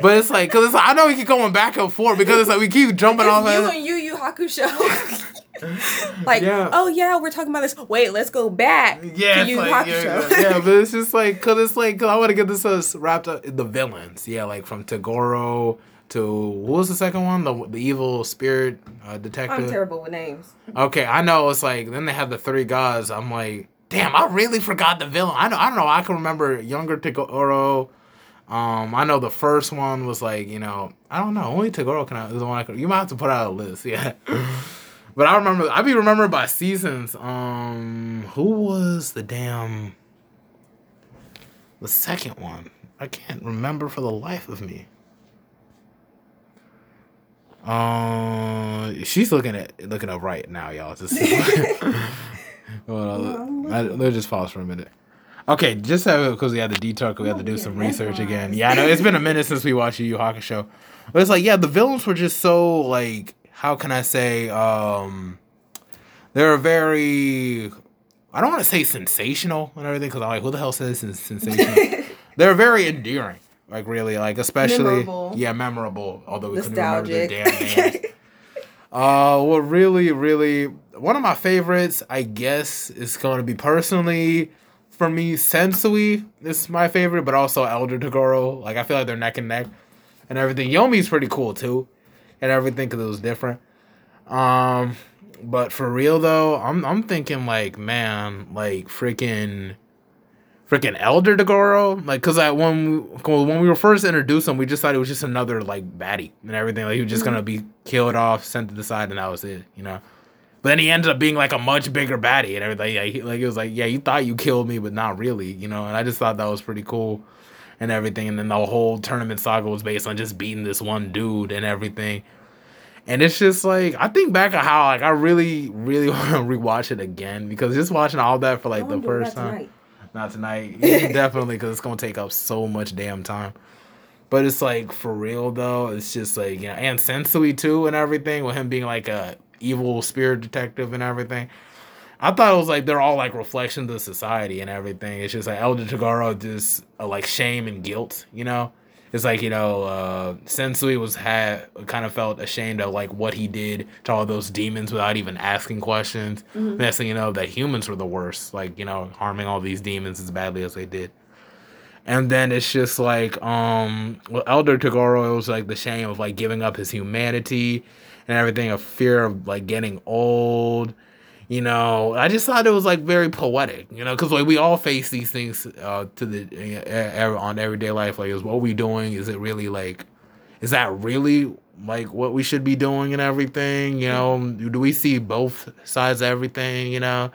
but it's like, cause like, I know we keep going back and forth because it's like we keep jumping off. you and Yu Yu Hakusho. like, Yeah. oh yeah, we're talking about this. Wait, let's go back Yeah, to it's Yu Yu like, Hakusho. yeah, yeah, but it's just like, cause it's like, cause I want to get this us wrapped up. The villains, yeah, like from Toguro to what was the second one? The the evil spirit uh, I'm detective. terrible with names. Okay, I know. It's like then they have the three gods. I'm like, damn, I really forgot the villain. I know. I don't know. I can remember younger Toguro. Um, I know the first one was like, you know, I don't know. Only Toguro can is the one I could. You might have to put out a list, yeah. But I remember. I be remembered by seasons. Um, who was the damn the second one? I can't remember for the life of me. Uh, she's looking at looking up right now, y'all. To see. Hold on, let, let just pause for a minute. Okay, just because we had the detour, we had to do some research again. Yeah, I know it's been a minute since we watched the Yu Yu Hakusho. But it's like, yeah, the villains were just so like, how can I say? Um, they're very. I don't want to say sensational and everything because I'm like, who the hell says it's sensational? they're very endearing, like really, like especially Memorable. yeah, memorable. Although we couldn't remember their Nostalgic. damn names. Uh, what really, really, one of my favorites, I guess, is going to be personally for me. Sensui is my favorite, but also Elder Toguro. Like I feel like they're neck and neck, and everything. Yomi's pretty cool too, and everything because it was different. Um, but for real though, I'm I'm thinking like man, like freaking. Freaking Elder Toguro, like, cause I when we, when we were first introduced him, we just thought it was just another like baddie and everything. Like he was just gonna be killed off, sent to the side, and that was it, you know. But then he ended up being like a much bigger baddie and everything. Yeah, he, like it was like, yeah, you thought you killed me, but not really, you know. And I just thought that was pretty cool and everything. And then the whole tournament saga was based on just beating this one dude and everything. And it's just like I think back of how like I really, really want to rewatch it again because just watching all that for like the first time. Not tonight. Definitely, because it's gonna take up so much damn time. But it's like for real though. It's just like you know, and Sensui too, and everything with him being like a evil spirit detective and everything. I thought it was like they're all like reflections of society and everything. It's just like Elder Toguro just uh, like shame and guilt, you know. It's like you know, uh, Sensui was had kind of felt ashamed of like what he did to all those demons without even asking questions. Next thing you know, that humans were the worst, like you know, harming all these demons as badly as they did. And then it's just like, um, well, Elder Toguro, it was like the shame of like giving up his humanity and everything, a fear of like getting old. You know, I just thought it was like very poetic, you know, because like we all face these things uh, to the uh, on everyday life. Like, is what we doing? Is it really like, is that really like what we should be doing and everything? You know, do we see both sides of everything? You know,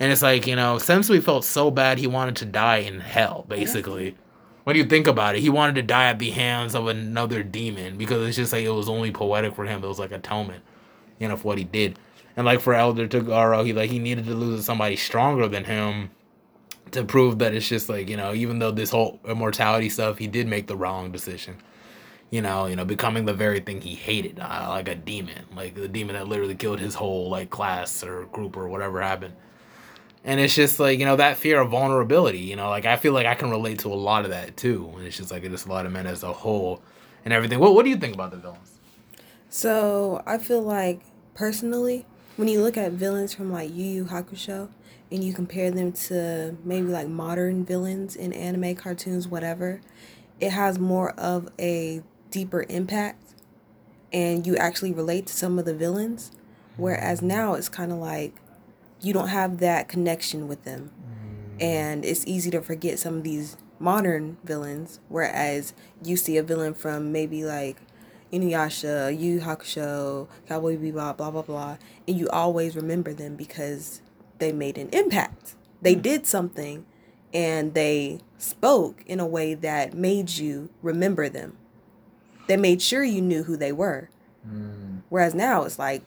and it's like, you know, Sensui felt so bad, he wanted to die in hell, basically. When you think about it, he wanted to die at the hands of another demon because it's just like it was only poetic for him. It was like atonement, you know, for what he did. And like for Elder Toguro, he like he needed to lose to somebody stronger than him to prove that it's just like, you know, even though this whole immortality stuff, he did make the wrong decision. You know, you know, becoming the very thing he hated, uh, like a demon, like the demon that literally killed his whole like class or group or whatever happened. And it's just like, you know, that fear of vulnerability, you know, like I feel like I can relate to a lot of that too. And it's just like it's a lot of men as a whole and everything. What what do you think about the villains? So I feel like personally, when you look at villains from like Yu Yu Hakusho and you compare them to maybe like modern villains in anime, cartoons, whatever, it has more of a deeper impact and you actually relate to some of the villains. Whereas now it's kind of like you don't have that connection with them. Mm. And it's easy to forget some of these modern villains. Whereas you see a villain from maybe like Inuyasha, Yu Hakusho, Cowboy Bebop, blah blah blah, and you always remember them because they made an impact. They mm. did something, and they spoke in a way that made you remember them. They made sure you knew who they were. Mm. Whereas now it's like,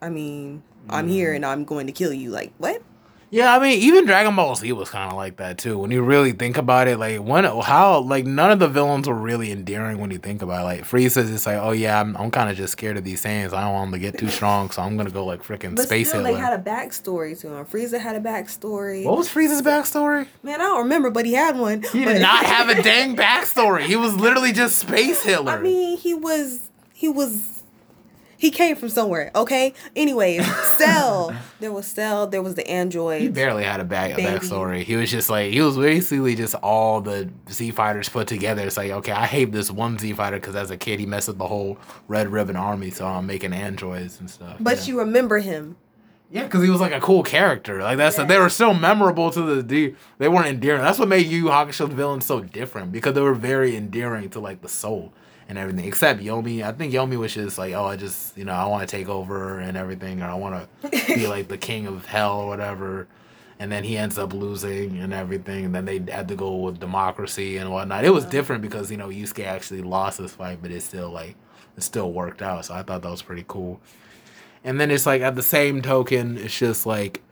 I mean, I'm here and I'm going to kill you. Like what? Yeah, I mean, even Dragon Ball Z was kind of like that too. When you really think about it, like when how like none of the villains were really endearing when you think about it. Like Frieza's just like, oh yeah, I'm, I'm kind of just scared of these things. I don't want them to get too strong, so I'm gonna go like freaking space still, Hitler. they had a backstory to him. Frieza had a backstory. what was Frieza's backstory? Man, I don't remember, but he had one. He But- did not have a dang backstory. He was literally just space Hitler. I mean, he was he was he came from somewhere, okay? Anyways, Cell. there was Cell, there was the android. he barely had a back a backstory. He was just like he was basically just all the Z fighters put together. It's like okay, I hate this one Z fighter because as a kid he messed with the whole Red Ribbon Army, so I'm making androids and stuff. But yeah. you remember him. Yeah, because he was like a cool character. Like that's they were so memorable to the D. They weren't endearing. That's what made Yu Hakusho's villains so different because they were very endearing to like the soul and everything. Except Yomi, I think Yomi was just like, oh, I just you know I want to take over and everything, or I want to be like the king of hell or whatever. And then he ends up losing and everything. And then they had to go with democracy and whatnot. It was different because you know Yusuke actually lost this fight, but it still like it still worked out. So I thought that was pretty cool. And then it's like at the same token, it's just like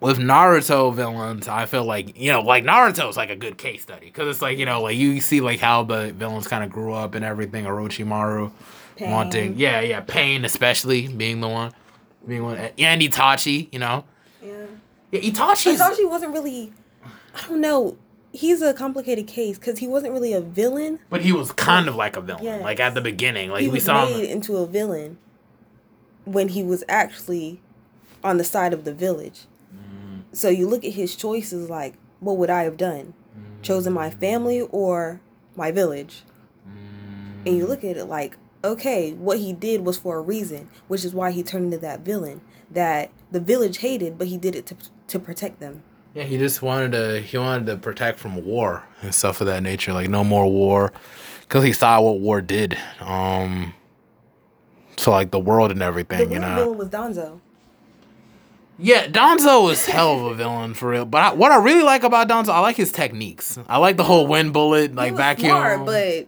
with Naruto villains, I feel like you know, like Naruto is like a good case study because it's like you know, like you see like how the villains kind of grew up and everything. Orochimaru Pain. wanting, yeah, yeah, Pain especially being the one, being one, and Itachi, you know, Yeah. yeah, Itachi's Itachi wasn't really. I don't know. He's a complicated case because he wasn't really a villain. But he was kind of like a villain, Yes. like at the beginning. Like he we was saw made him. into a villain when he was actually on the side of the village. Mm. So you look at his choices like, what would I have done? Chosen my family or my village? And you look at it like, okay, what he did was for a reason, which is why he turned into that villain that the village hated, but he did it to to protect them. Yeah, he just wanted to. He wanted to protect from war and stuff of that nature. Like no more war, because he saw what war did. Um, to like the world and The everything, you know. villain was Danzo. Yeah, Danzo was hell of a villain for real. But I, what I really like about Danzo, I like his techniques. I like the whole wind bullet, like he was vacuum. smart, but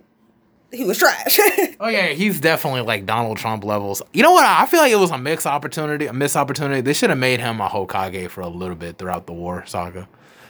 he was trash. Oh yeah, he's definitely like Donald Trump levels. You know what? I feel like it was a mixed opportunity, a missed opportunity. They should have made him a Hokage for a little bit throughout the war saga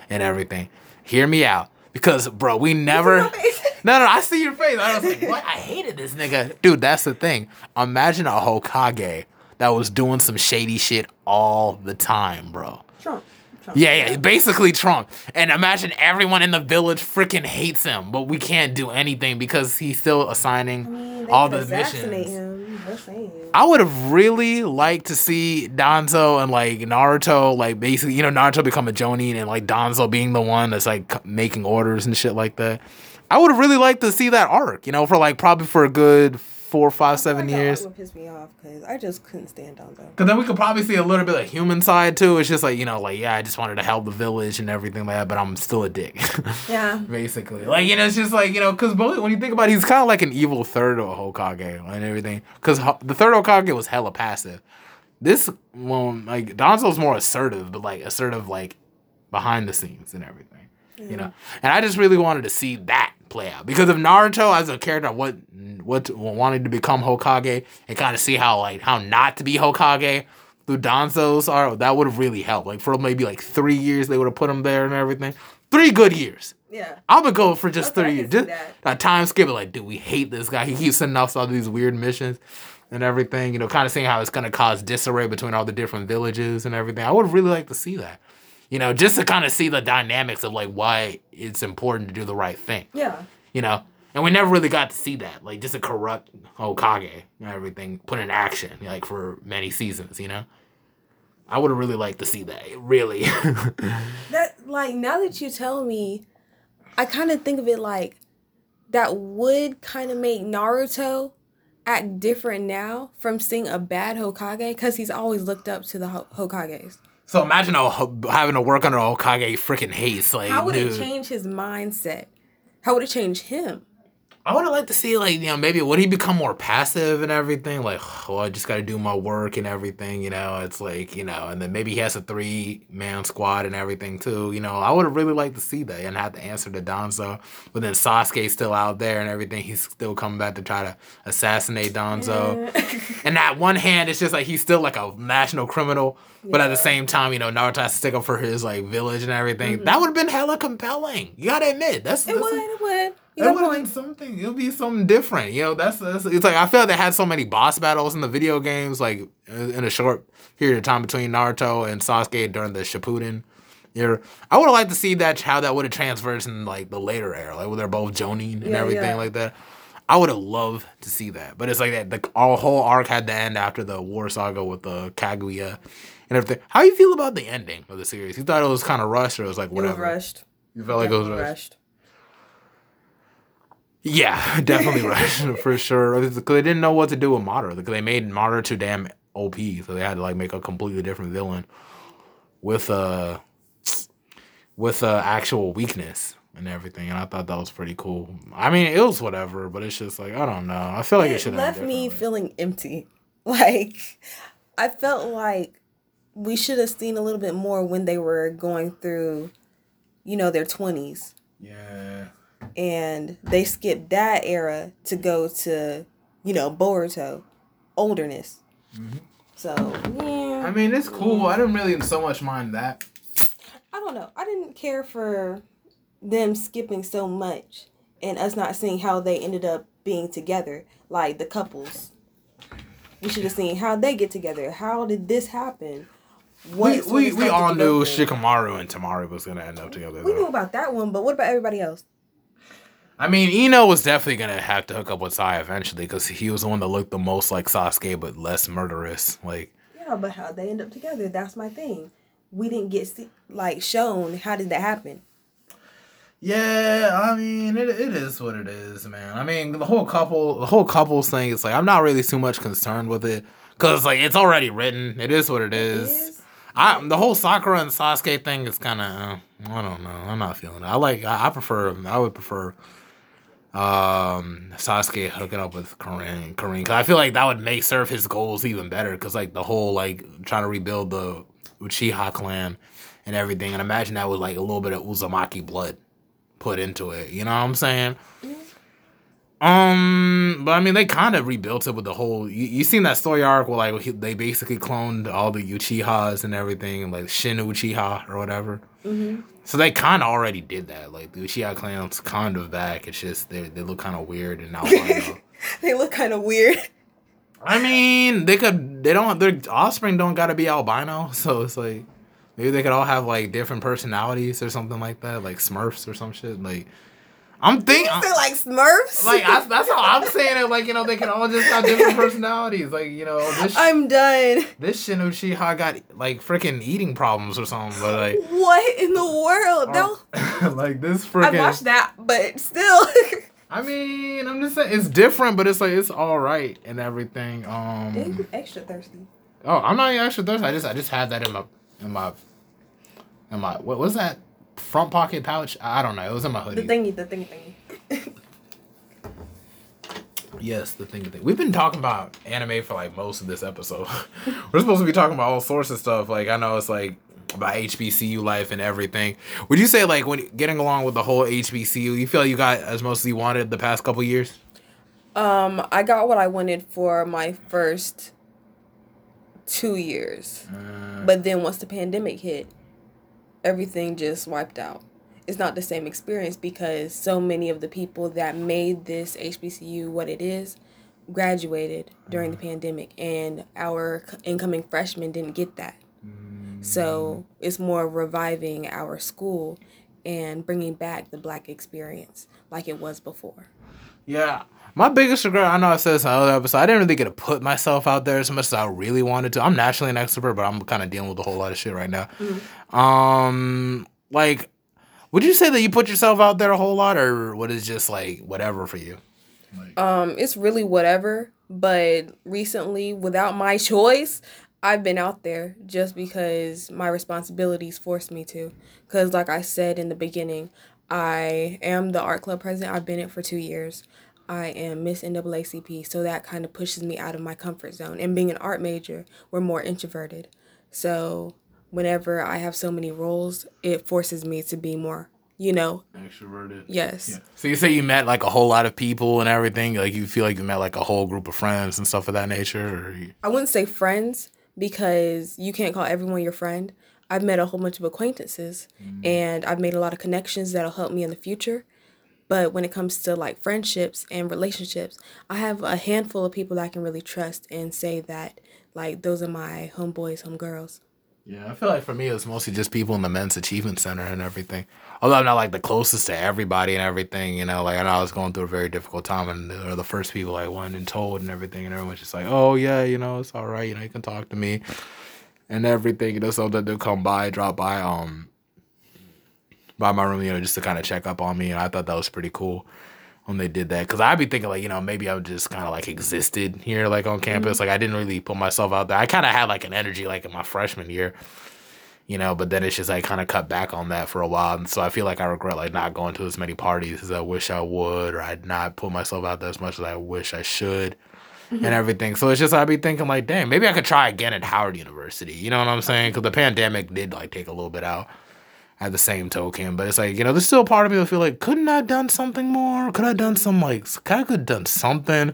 and everything. Hear me out. Because bro, we never? No, no, I see your face. I was like, what? I hated this nigga. Dude, that's the thing. Imagine a Hokage that was doing some shady shit all the time, bro. Trump. Trump. Yeah, yeah, basically Trump. And imagine everyone in the village freaking hates him, but we can't do anything because he's still assigning I mean, all the missions. him. Just saying. I would have really liked to see Danzo and like Naruto, like basically, you know, Naruto become a Jonin and like Danzo being the one that's like making orders and shit like that. I would have really liked to see that arc, you know, for like probably for a good four, five, seven That years. would piss me off because I just couldn't stand Danzo. Cause then we could probably see a little bit of human side too. It's just like you know, like yeah, I just wanted to help the village and everything like that, but I'm still a dick. Yeah. Basically, like you know, it's just like you know, cause when you think about it, he's kind of like an evil third of Hokage and everything. Cause the third Hokage was hella passive. This one, like Danzo's more assertive, but like assertive like behind the scenes and everything. You know, and I just really wanted to see that play out because of Naruto as a character, what what wanted to become Hokage and kind of see how like how not to be Hokage through Danzo's are that would have really helped. Like for maybe like three years, they would have put him there and everything. Three good years. Yeah. I'm gonna go for just Okay, three years. Just that. a time skip. Like, dude, we hate this guy. He keeps sending us all these weird missions and everything. You know, kind of seeing how it's gonna cause disarray between all the different villages and everything. I would really like to see that. You know, just to kind of see the dynamics of like why it's important to do the right thing. Yeah. You know, and we never really got to see that. Like, just a corrupt Hokage and everything put in action like for many seasons. You know. I would have really liked to see that. Really. That like now that you tell me, I kind of think of it like that would kind of make Naruto act different now from seeing a bad Hokage because he's always looked up to the Ho- Hokages. So imagine a, having to work under a Hokage freaking hates. Like, How would dude, it change his mindset? How would it change him? I would have liked to see, like, you know, maybe would he become more passive and everything? Like, oh, I just got to do my work and everything, you know? It's like, you know, and then maybe he has a three man squad and everything too, you know? I would have really liked to see that and have to answer to Danzo. But then Sasuke's still out there and everything. He's still coming back to try to assassinate Danzo. and that one hand, it's just like he's still like a national criminal. But at the same time, you know, Naruto has to stick up for his like village and everything. That mm-hmm. would have been hella compelling. You gotta admit, that's It that's would. It would. You that would have been something. It'll be something different. You know, that's, that's it's like I feel like they had so many boss battles in the video games, like in a short period of time between Naruto and Sasuke during the Shippuden. era. I would have liked to see that how that would have transferred in like the later era, like where they're both Jonin and Yeah, everything yeah. like that. I would have loved to see that, but it's like that. The our whole arc had to end after the war saga with the Kaguya and everything. How you feel about the ending of the series? You thought it was kind of rushed, or it was like It was whatever? rushed. You felt like it was Definitely rushed. Yeah, definitely rushed for sure. Because they didn't know what to do with Madara. Because they made Madara too damn OP, so they had to like make a completely different villain with a with a actual weakness and everything. And I thought that was pretty cool. I mean, it was whatever, but it's just like I don't know. I feel like it, it should have left me feeling empty. Like I felt like we should have seen a little bit more when they were going through, you know, their twenties, Yeah. and they skipped that era to go to you know, Boruto, olderness. Mm-hmm. So yeah, I mean, it's cool. I didn't really so much mind that. I don't know. I didn't care for them skipping so much and us not seeing how they ended up being together, like the couples. We should have seen how they get together. How did this happen? We, we, we all knew? Shikamaru and Temari was gonna end up together. We though. knew about that one, but what about everybody else? I mean, Ino was definitely gonna have to hook up with Sai eventually because he was the one that looked the most like Sasuke but less murderous. Like, Yeah, but how they end up together? That's my thing. We didn't get see, like shown how did that happen. yeah, I mean, it, it is what it is, man. I mean, the whole couple, the whole couples thing is like I'm not really too much concerned with it because like it's already written. It is what it is. is? I the whole Sakura and Sasuke thing is kind of I don't know. I'm not feeling it. I like I, I prefer I would prefer um Sasuke hooking up with Karin Karin cuz I feel like that would make serve his goals even better cuz like the whole like trying to rebuild the Uchiha clan and everything and imagine that with like a little bit of Uzumaki blood put into it. You know what I'm saying? Um, but I mean, they kind of rebuilt it with the whole. You, you seen that story arc where like he, they basically cloned all the Uchihas and everything, and like Shin Uchiha or whatever. Mm-hmm. So they kind of already did that. Like the Uchiha clan's kind of back. It's just they they look kind of weird and albino. They look kind of weird. I mean, they could. They don't. Their offspring don't gotta be albino. So it's like maybe they could all have like different personalities or something like that, like Smurfs or some shit. Like I'm thinking. You feel like Smurfs? Like I, that's how I'm saying it. Like you know, they can all just have different personalities. Like you know, this I'm done. this Shin Uchiha got like freaking eating problems or something. But like, What in the world? No, like this freaking. I watched that, but still. I mean, I'm just saying it's different, but it's like it's all right and everything. Um. extra thirsty. Oh, I'm not even extra thirsty. I just I just had that in my in my in my what was that front pocket pouch? I don't know. It was in my hoodie. The thingy, the thingy, thingy. Yes, the thing. thing. We've been talking about anime for like most of this episode. We're supposed to be talking about all sorts of stuff. Like I know it's like about HBCU life and everything. Would you say like when getting along with the whole HBCU, you feel you got as much as you wanted the past couple years? Um, I got what I wanted for my first two years. Uh, But then once the pandemic hit, everything just wiped out. It's not the same experience because so many of the people that made this HBCU what it is graduated during the mm-hmm. pandemic, and our incoming freshmen didn't get that. So mm-hmm. it's more reviving our school and bringing back the black experience like it was before. Yeah. My biggest regret, I know I said this in another episode, I didn't really get to put myself out there as much as I really wanted to. I'm naturally an extrovert, but I'm kind of dealing with a whole lot of shit right now. Um, like, would you say that you put yourself out there a whole lot, or what is just like whatever for you? Um, it's really whatever. But recently, without my choice, I've been out there just because my responsibilities forced me to. Because, like I said in the beginning, I am the art club president. I've been it for two years. I am Miss NAACP, so that kind of pushes me out of my comfort zone. And being an art major, we're more introverted. So, whenever I have so many roles, it forces me to be more, you know, Extroverted. yes. So you say you met like a whole lot of people and everything. Like you feel like you met like a whole group of friends and stuff of that nature. Or you... I wouldn't say friends because you can't call everyone your friend. I've met a whole bunch of acquaintances mm-hmm. and I've made a lot of connections that'll help me in the future. But when it comes to like friendships and relationships, I have a handful of people that I can really trust and say that like those are my homeboys, homegirls. Yeah, I feel like for me, it was mostly just people in the men's achievement center and everything. Although I'm not like the closest to everybody and everything, you know, like I know I was going through a very difficult time and they were the first people I went and told and everything, and everyone's just like, oh, yeah, you know, it's all right, you know, you can talk to me and everything, you know, so that they'll come by, drop by, um, by my room, you know, just to kind of check up on me. And I thought that was pretty cool when they did that. Cause I'd be thinking like, you know, maybe I would just kind of like existed here, like on campus. Mm-hmm. Like I didn't really put myself out there. I kind of had like an energy like in my freshman year, you know, but then it's just like kind of cut back on that for a while. And so I feel like I regret like not going to as many parties as I wish I would, or I'd not put myself out there as much as I wish I should. And mm-hmm. everything, so it's just I'd be thinking like, damn, maybe I could try again at Howard University. You know what I'm saying? Because the pandemic did like take a little bit out at the same token. But it's like, you know, there's still a part of me that feel like, couldn't I done something more? Could I done some like could I could have done something?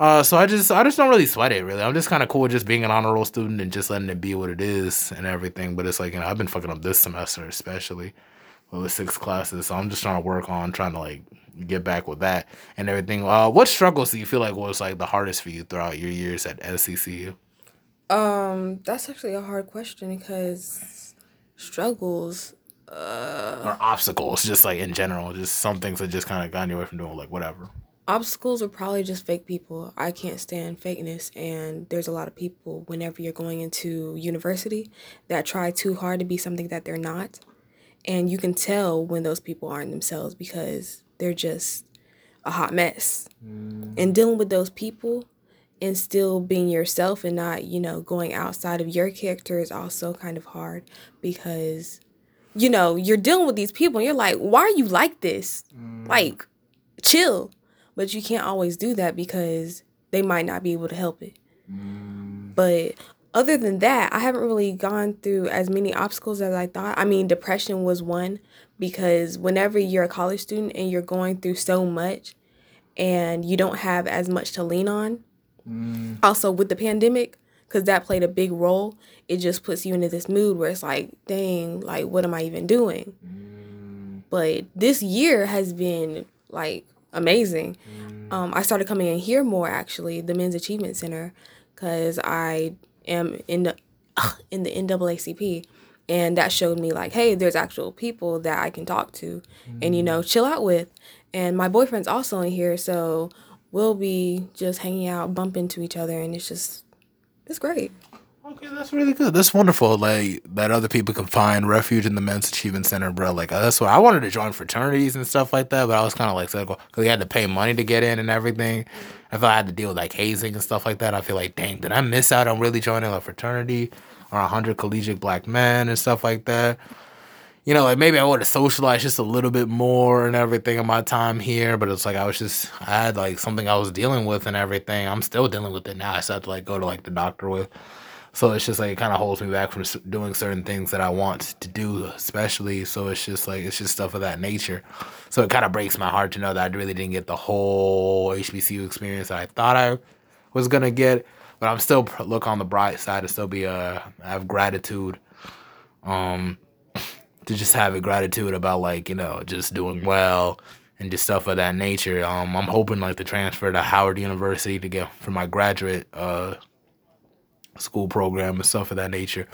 Uh, so I just I just don't really sweat it really. I'm just kind of cool with just being an honor roll student and just letting it be what it is and everything. But it's like you know I've been fucking up this semester especially with six classes, so I'm just trying to work on trying to like get back with that and everything. Uh, what struggles do you feel like was like the hardest for you throughout your years at NCCU? Um, that's actually a hard question because struggles. Uh, or obstacles, just like in general, just some things that just kind of got you away from doing like whatever. Obstacles are probably just fake people. I can't stand fakeness, and there's a lot of people whenever you're going into university that try too hard to be something that they're not. And you can tell when those people aren't themselves because they're just a hot mess. Mm. And dealing with those people and still being yourself and not, you know, going outside of your character is also kind of hard because, you know, you're dealing with these people and you're like, why are you like this? Mm. Like, chill. But you can't always do that because they might not be able to help it. Mm. But other than that, I haven't really gone through as many obstacles as I thought. I mean, depression was one because whenever you're a college student and you're going through so much and you don't have as much to lean on, Mm. also with the pandemic, because that played a big role, it just puts you into this mood where it's like, dang, like, what am I even doing? Mm. But this year has been like amazing. Mm. Um, I started coming in here more actually, the Men's Achievement Center, because I am in the in the NAACP, and that showed me like, hey, there's actual people that I can talk to, and you know, chill out with. And my boyfriend's also in here, so we'll be just hanging out, bump into each other, and it's just it's great. Okay, that's really good. That's wonderful. Like that other people can find refuge in the Men's Achievement Center, bro. Like uh, that's what I wanted to join fraternities and stuff like that, but I was kind of like cynical because you had to pay money to get in and everything. I thought I had to deal with like hazing and stuff like that, I feel like, dang, did I miss out on really joining a fraternity or a hundred collegiate black men and stuff like that? You know, like maybe I would have socialized just a little bit more and everything in my time here, but it's like I was just I had like something I was dealing with and everything. I'm still dealing with it now. I still have to like go to like the doctor with. So it's just like it kind of holds me back from doing certain things that I want to do, especially. So it's just like it's just stuff of that nature. So it kind of breaks my heart to know that I really didn't get the whole HBCU experience that I thought I was gonna get. But I'm still look on the bright side and still be uh I have gratitude, um, to just have a gratitude about like you know just doing well and just stuff of that nature. Um, I'm hoping like to transfer to Howard University to get for my graduate uh school program and stuff of that nature.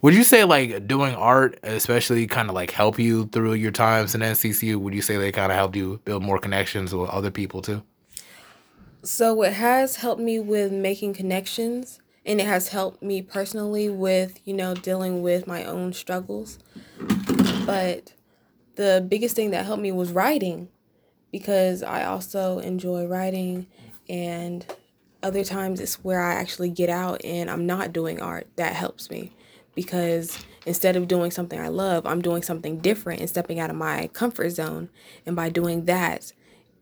Would you say like doing art, especially, kind of like help you through your times in NCCU? Would you say they kind of helped you build more connections with other people too? So it has helped me with making connections and it has helped me personally with, you know, dealing with my own struggles. But the biggest thing that helped me was writing because I also enjoy writing and other times it's where I actually get out and I'm not doing art. That helps me because instead of doing something I love, I'm doing something different and stepping out of my comfort zone. And by doing that,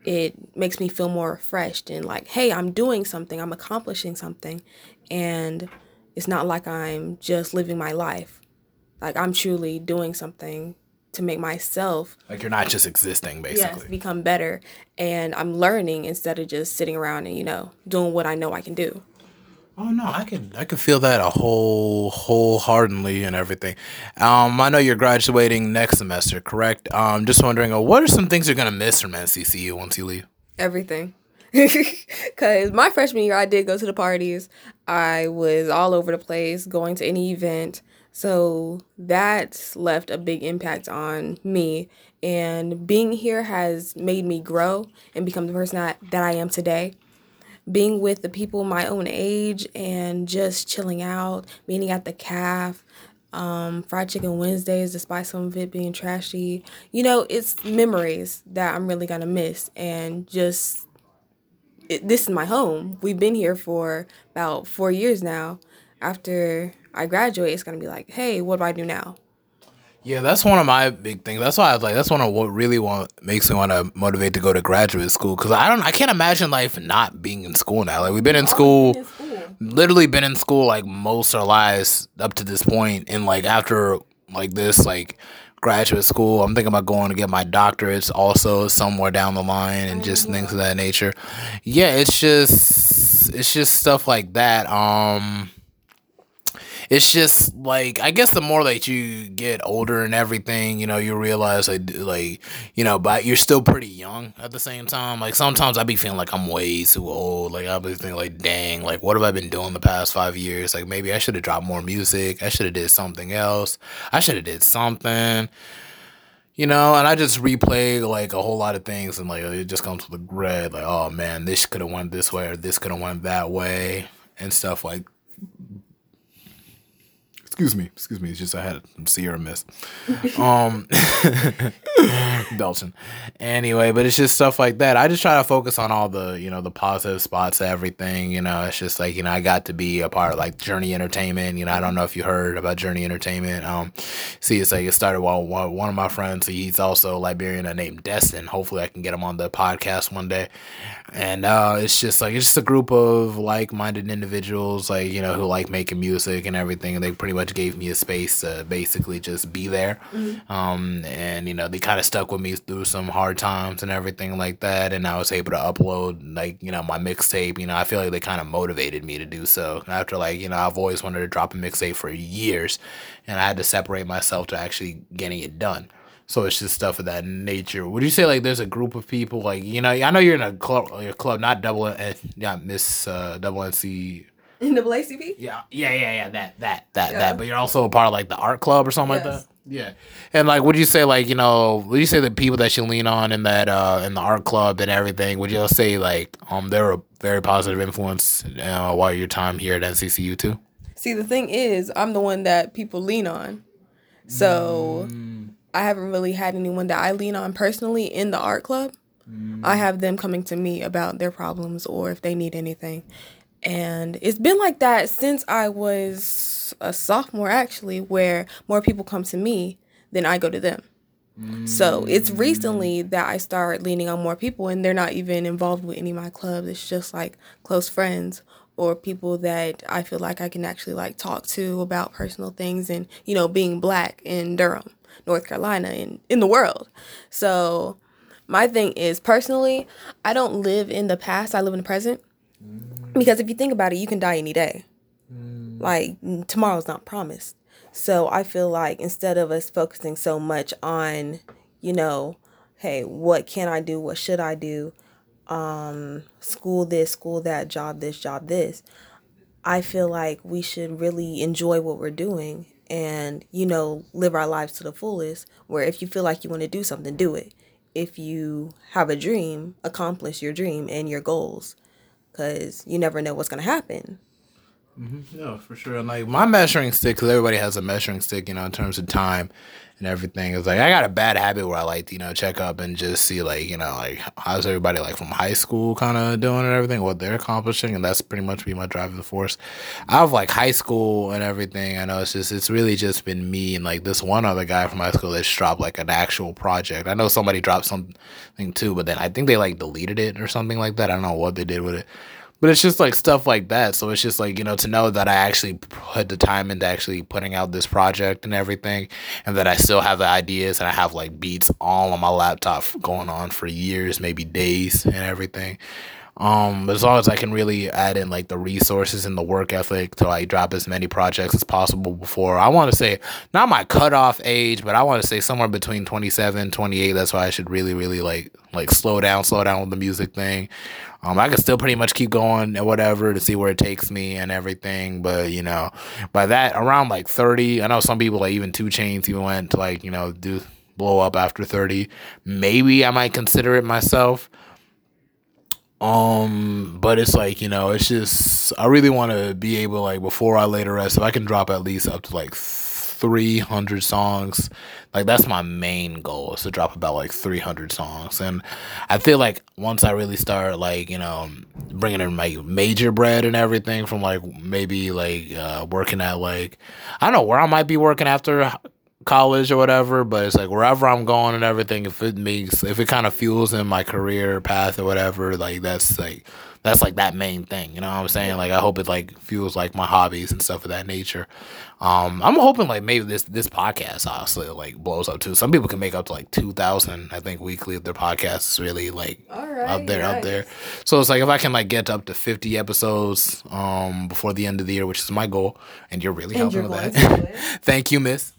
it makes me feel more refreshed and like, hey, I'm doing something, I'm accomplishing something. And it's not like I'm just living my life. Like I'm truly doing something to make myself Like you're not just existing, basically. yes, become better. And I'm learning instead of just sitting around and, you know, doing what I know I can do. Oh no, I could I could feel that a whole wholeheartedly and everything. Um, I know you're graduating next semester, correct? Um, just wondering, uh, what are some things you're gonna miss from NCCU once you leave? everything. Because my freshman year, I did go to the parties. I was all over the place, going to any event. So that left a big impact on me. And being here has made me grow and become the person that, that I am today. Being with the people my own age and just chilling out, meeting at the calf, um, fried chicken Wednesdays, despite some of it being trashy. You know, it's memories that I'm really gonna miss, and just it, this is my home. We've been here for about four years now. After I graduate, it's gonna be like, hey, what do I do now? Yeah, that's one of my big things. That's why I was like, that's one of what really want makes me want to motivate to go to graduate school because I don't, I can't imagine life not being in school now. Like we've been in school, literally been in school like most our lives up to this point, and like after like this, like graduate school, I'm thinking about going to get my doctorates also somewhere down the line and just things of that nature. Yeah, it's just it's just stuff like that. Um it's just like I guess the more that you get older and everything, you know, you realize like like you know, but you're still pretty young at the same time. Like sometimes I be feeling like I'm way too old. Like I be thinking like, dang, like what have I been doing the past five years? Like maybe I should have dropped more music. I should have did something else. I should have did something. You know, and I just replay like a whole lot of things, and like it just comes with regret. Like, oh man, this could have went this way, or this could have went that way, and stuff like excuse me, excuse me. It's just I had some Sierra Mist, um, Belgian. Anyway, but it's just stuff like that. I just try to focus on all the you know the positive spots, everything. You know, it's just like you know I got to be a part of like Journey Entertainment. You know, I don't know if you heard about Journey Entertainment. Um, see, it's like it started while one of my friends. He's also a Liberian named Destin. Hopefully, I can get him on the podcast one day. And uh, it's just like it's just a group of like-minded individuals, like you know, who like making music and everything. And they pretty much gave me a space to basically just be there. Mm-hmm. Um, and you know, they kind of stuck with me through some hard times and everything like that. And I was able to upload like you know my mixtape. You know, I feel like they kind of motivated me to do so. After like you know, I've always wanted to drop a mixtape for years, and I had to separate myself to actually getting it done. So it's just stuff of that nature. Would you say like there's a group of people like you know I know you're in a club, your club, not double, yeah, Miss uh, double NC NAACP? Yeah, yeah, yeah, yeah. That, that, that, yeah. that. But you're also a part of like the art club or something yes. like that. Yeah, and like, would you say like you know, would you say the people that you lean on in that uh in the art club and everything? Would you say like um they're a very positive influence uh, while your time here at NCCU too? See, the thing is, I'm the one that people lean on, so mm. I haven't really had anyone that I lean on personally in the art club. Mm. I have them coming to me about their problems or if they need anything. And it's been like that since I was a sophomore, actually, where more people come to me than I go to them. Mm. So it's recently that I start leaning on more people, and they're not even involved with any of my clubs. It's just like close friends or people that I feel like I can actually like talk to about personal things and, you know, being black in Durham, North Carolina, and in the world. So my thing is personally, I don't live in the past, I live in the present. Mm. Because if you think about it, you can die any day. Mm. Like tomorrow's not promised. So I feel like instead of us focusing so much on, you know, hey, what can I do? What should I do? Um, school this, school that, job this, job this. I feel like we should really enjoy what we're doing and, you know, live our lives to the fullest. Where if you feel like you want to do something, do it. If you have a dream, accomplish your dream and your goals because you never know what's going to happen. Mm-hmm. Yeah, for sure. And like my measuring stick, because everybody has a measuring stick, you know, in terms of time and everything. It's like I got a bad habit where I like to, you know, check up and just see like, you know, like how's everybody like from high school kind of doing and everything, what they're accomplishing, and that's pretty much be my driving force. I have like high school and everything. I know it's just it's really just been me and like this one other guy from high school that's dropped like an actual project. I know somebody dropped something too, but then I think they like deleted it or something like that. I don't know what they did with it. But it's just like stuff like that. So it's just like, you know, to know that I actually put the time into actually putting out this project and everything, and that I still have the ideas and I have like beats all on my laptop going on for years, maybe days and everything. Um, as long as I can really add in like the resources and the work ethic to like drop as many projects as possible before I want to say not my cutoff age, but I want to say somewhere between 27, 28. That's why I should really, really like like slow down, slow down with the music thing. Um, I can still pretty much keep going and whatever to see where it takes me and everything. But you know, by that around like 30, I know some people like even 2 Chainz even went to like, you know, do blow up after 30. Maybe I might consider it myself. Um, but it's like, you know, it's just I really want to be able like before I lay to rest, if I can drop at least up to like 300 songs. Like that's my main goal is to drop about like 300 songs. And I feel like once I really start like, you know, bringing in my major bread and everything from like maybe like uh, working at like I don't know where I might be working after college or whatever, but it's like wherever I'm going and everything, if it makes if it kind of fuels in my career path or whatever, like that's like that's like that main thing. You know what I'm saying? Like I hope it like fuels like my hobbies and stuff of that nature. Um, I'm hoping like maybe this this podcast honestly like blows up too. Some people can make up to like two thousand, I think, weekly if their podcast is really like Alright, up there, up there. So it's like if I can like get up to 50 episodes um before the end of the year, which is my goal, and you're really And helping you're with that. to do it. Thank you, Miss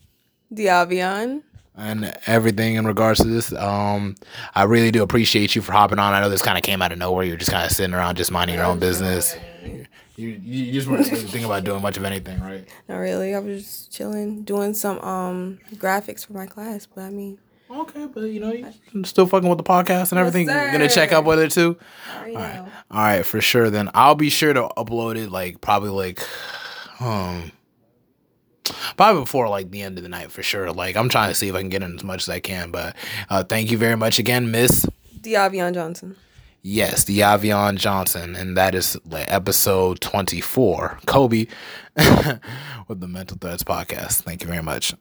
Diavione. and everything in regards to this. Um, I really do appreciate you for hopping on. I know this kind of came out of nowhere. You're just kind of sitting around, just minding your own business. You, you, you just weren't thinking about doing much of anything, right? Not really. I was just chilling, doing some um graphics for my class. But I mean, Okay, but you know, you still fucking with the podcast and everything. sir. Gonna check up with it too. Already know. All right, for sure. Then I'll be sure to upload it like probably like, um, probably before like the end of the night for sure. Like I'm trying to see if I can get in as much as I can. But uh, thank you very much again, Miss. Diavione Johnson. Yes, Diavione Johnson, and that is like episode 24. Kobe with the Mental Threads podcast. Thank you very much.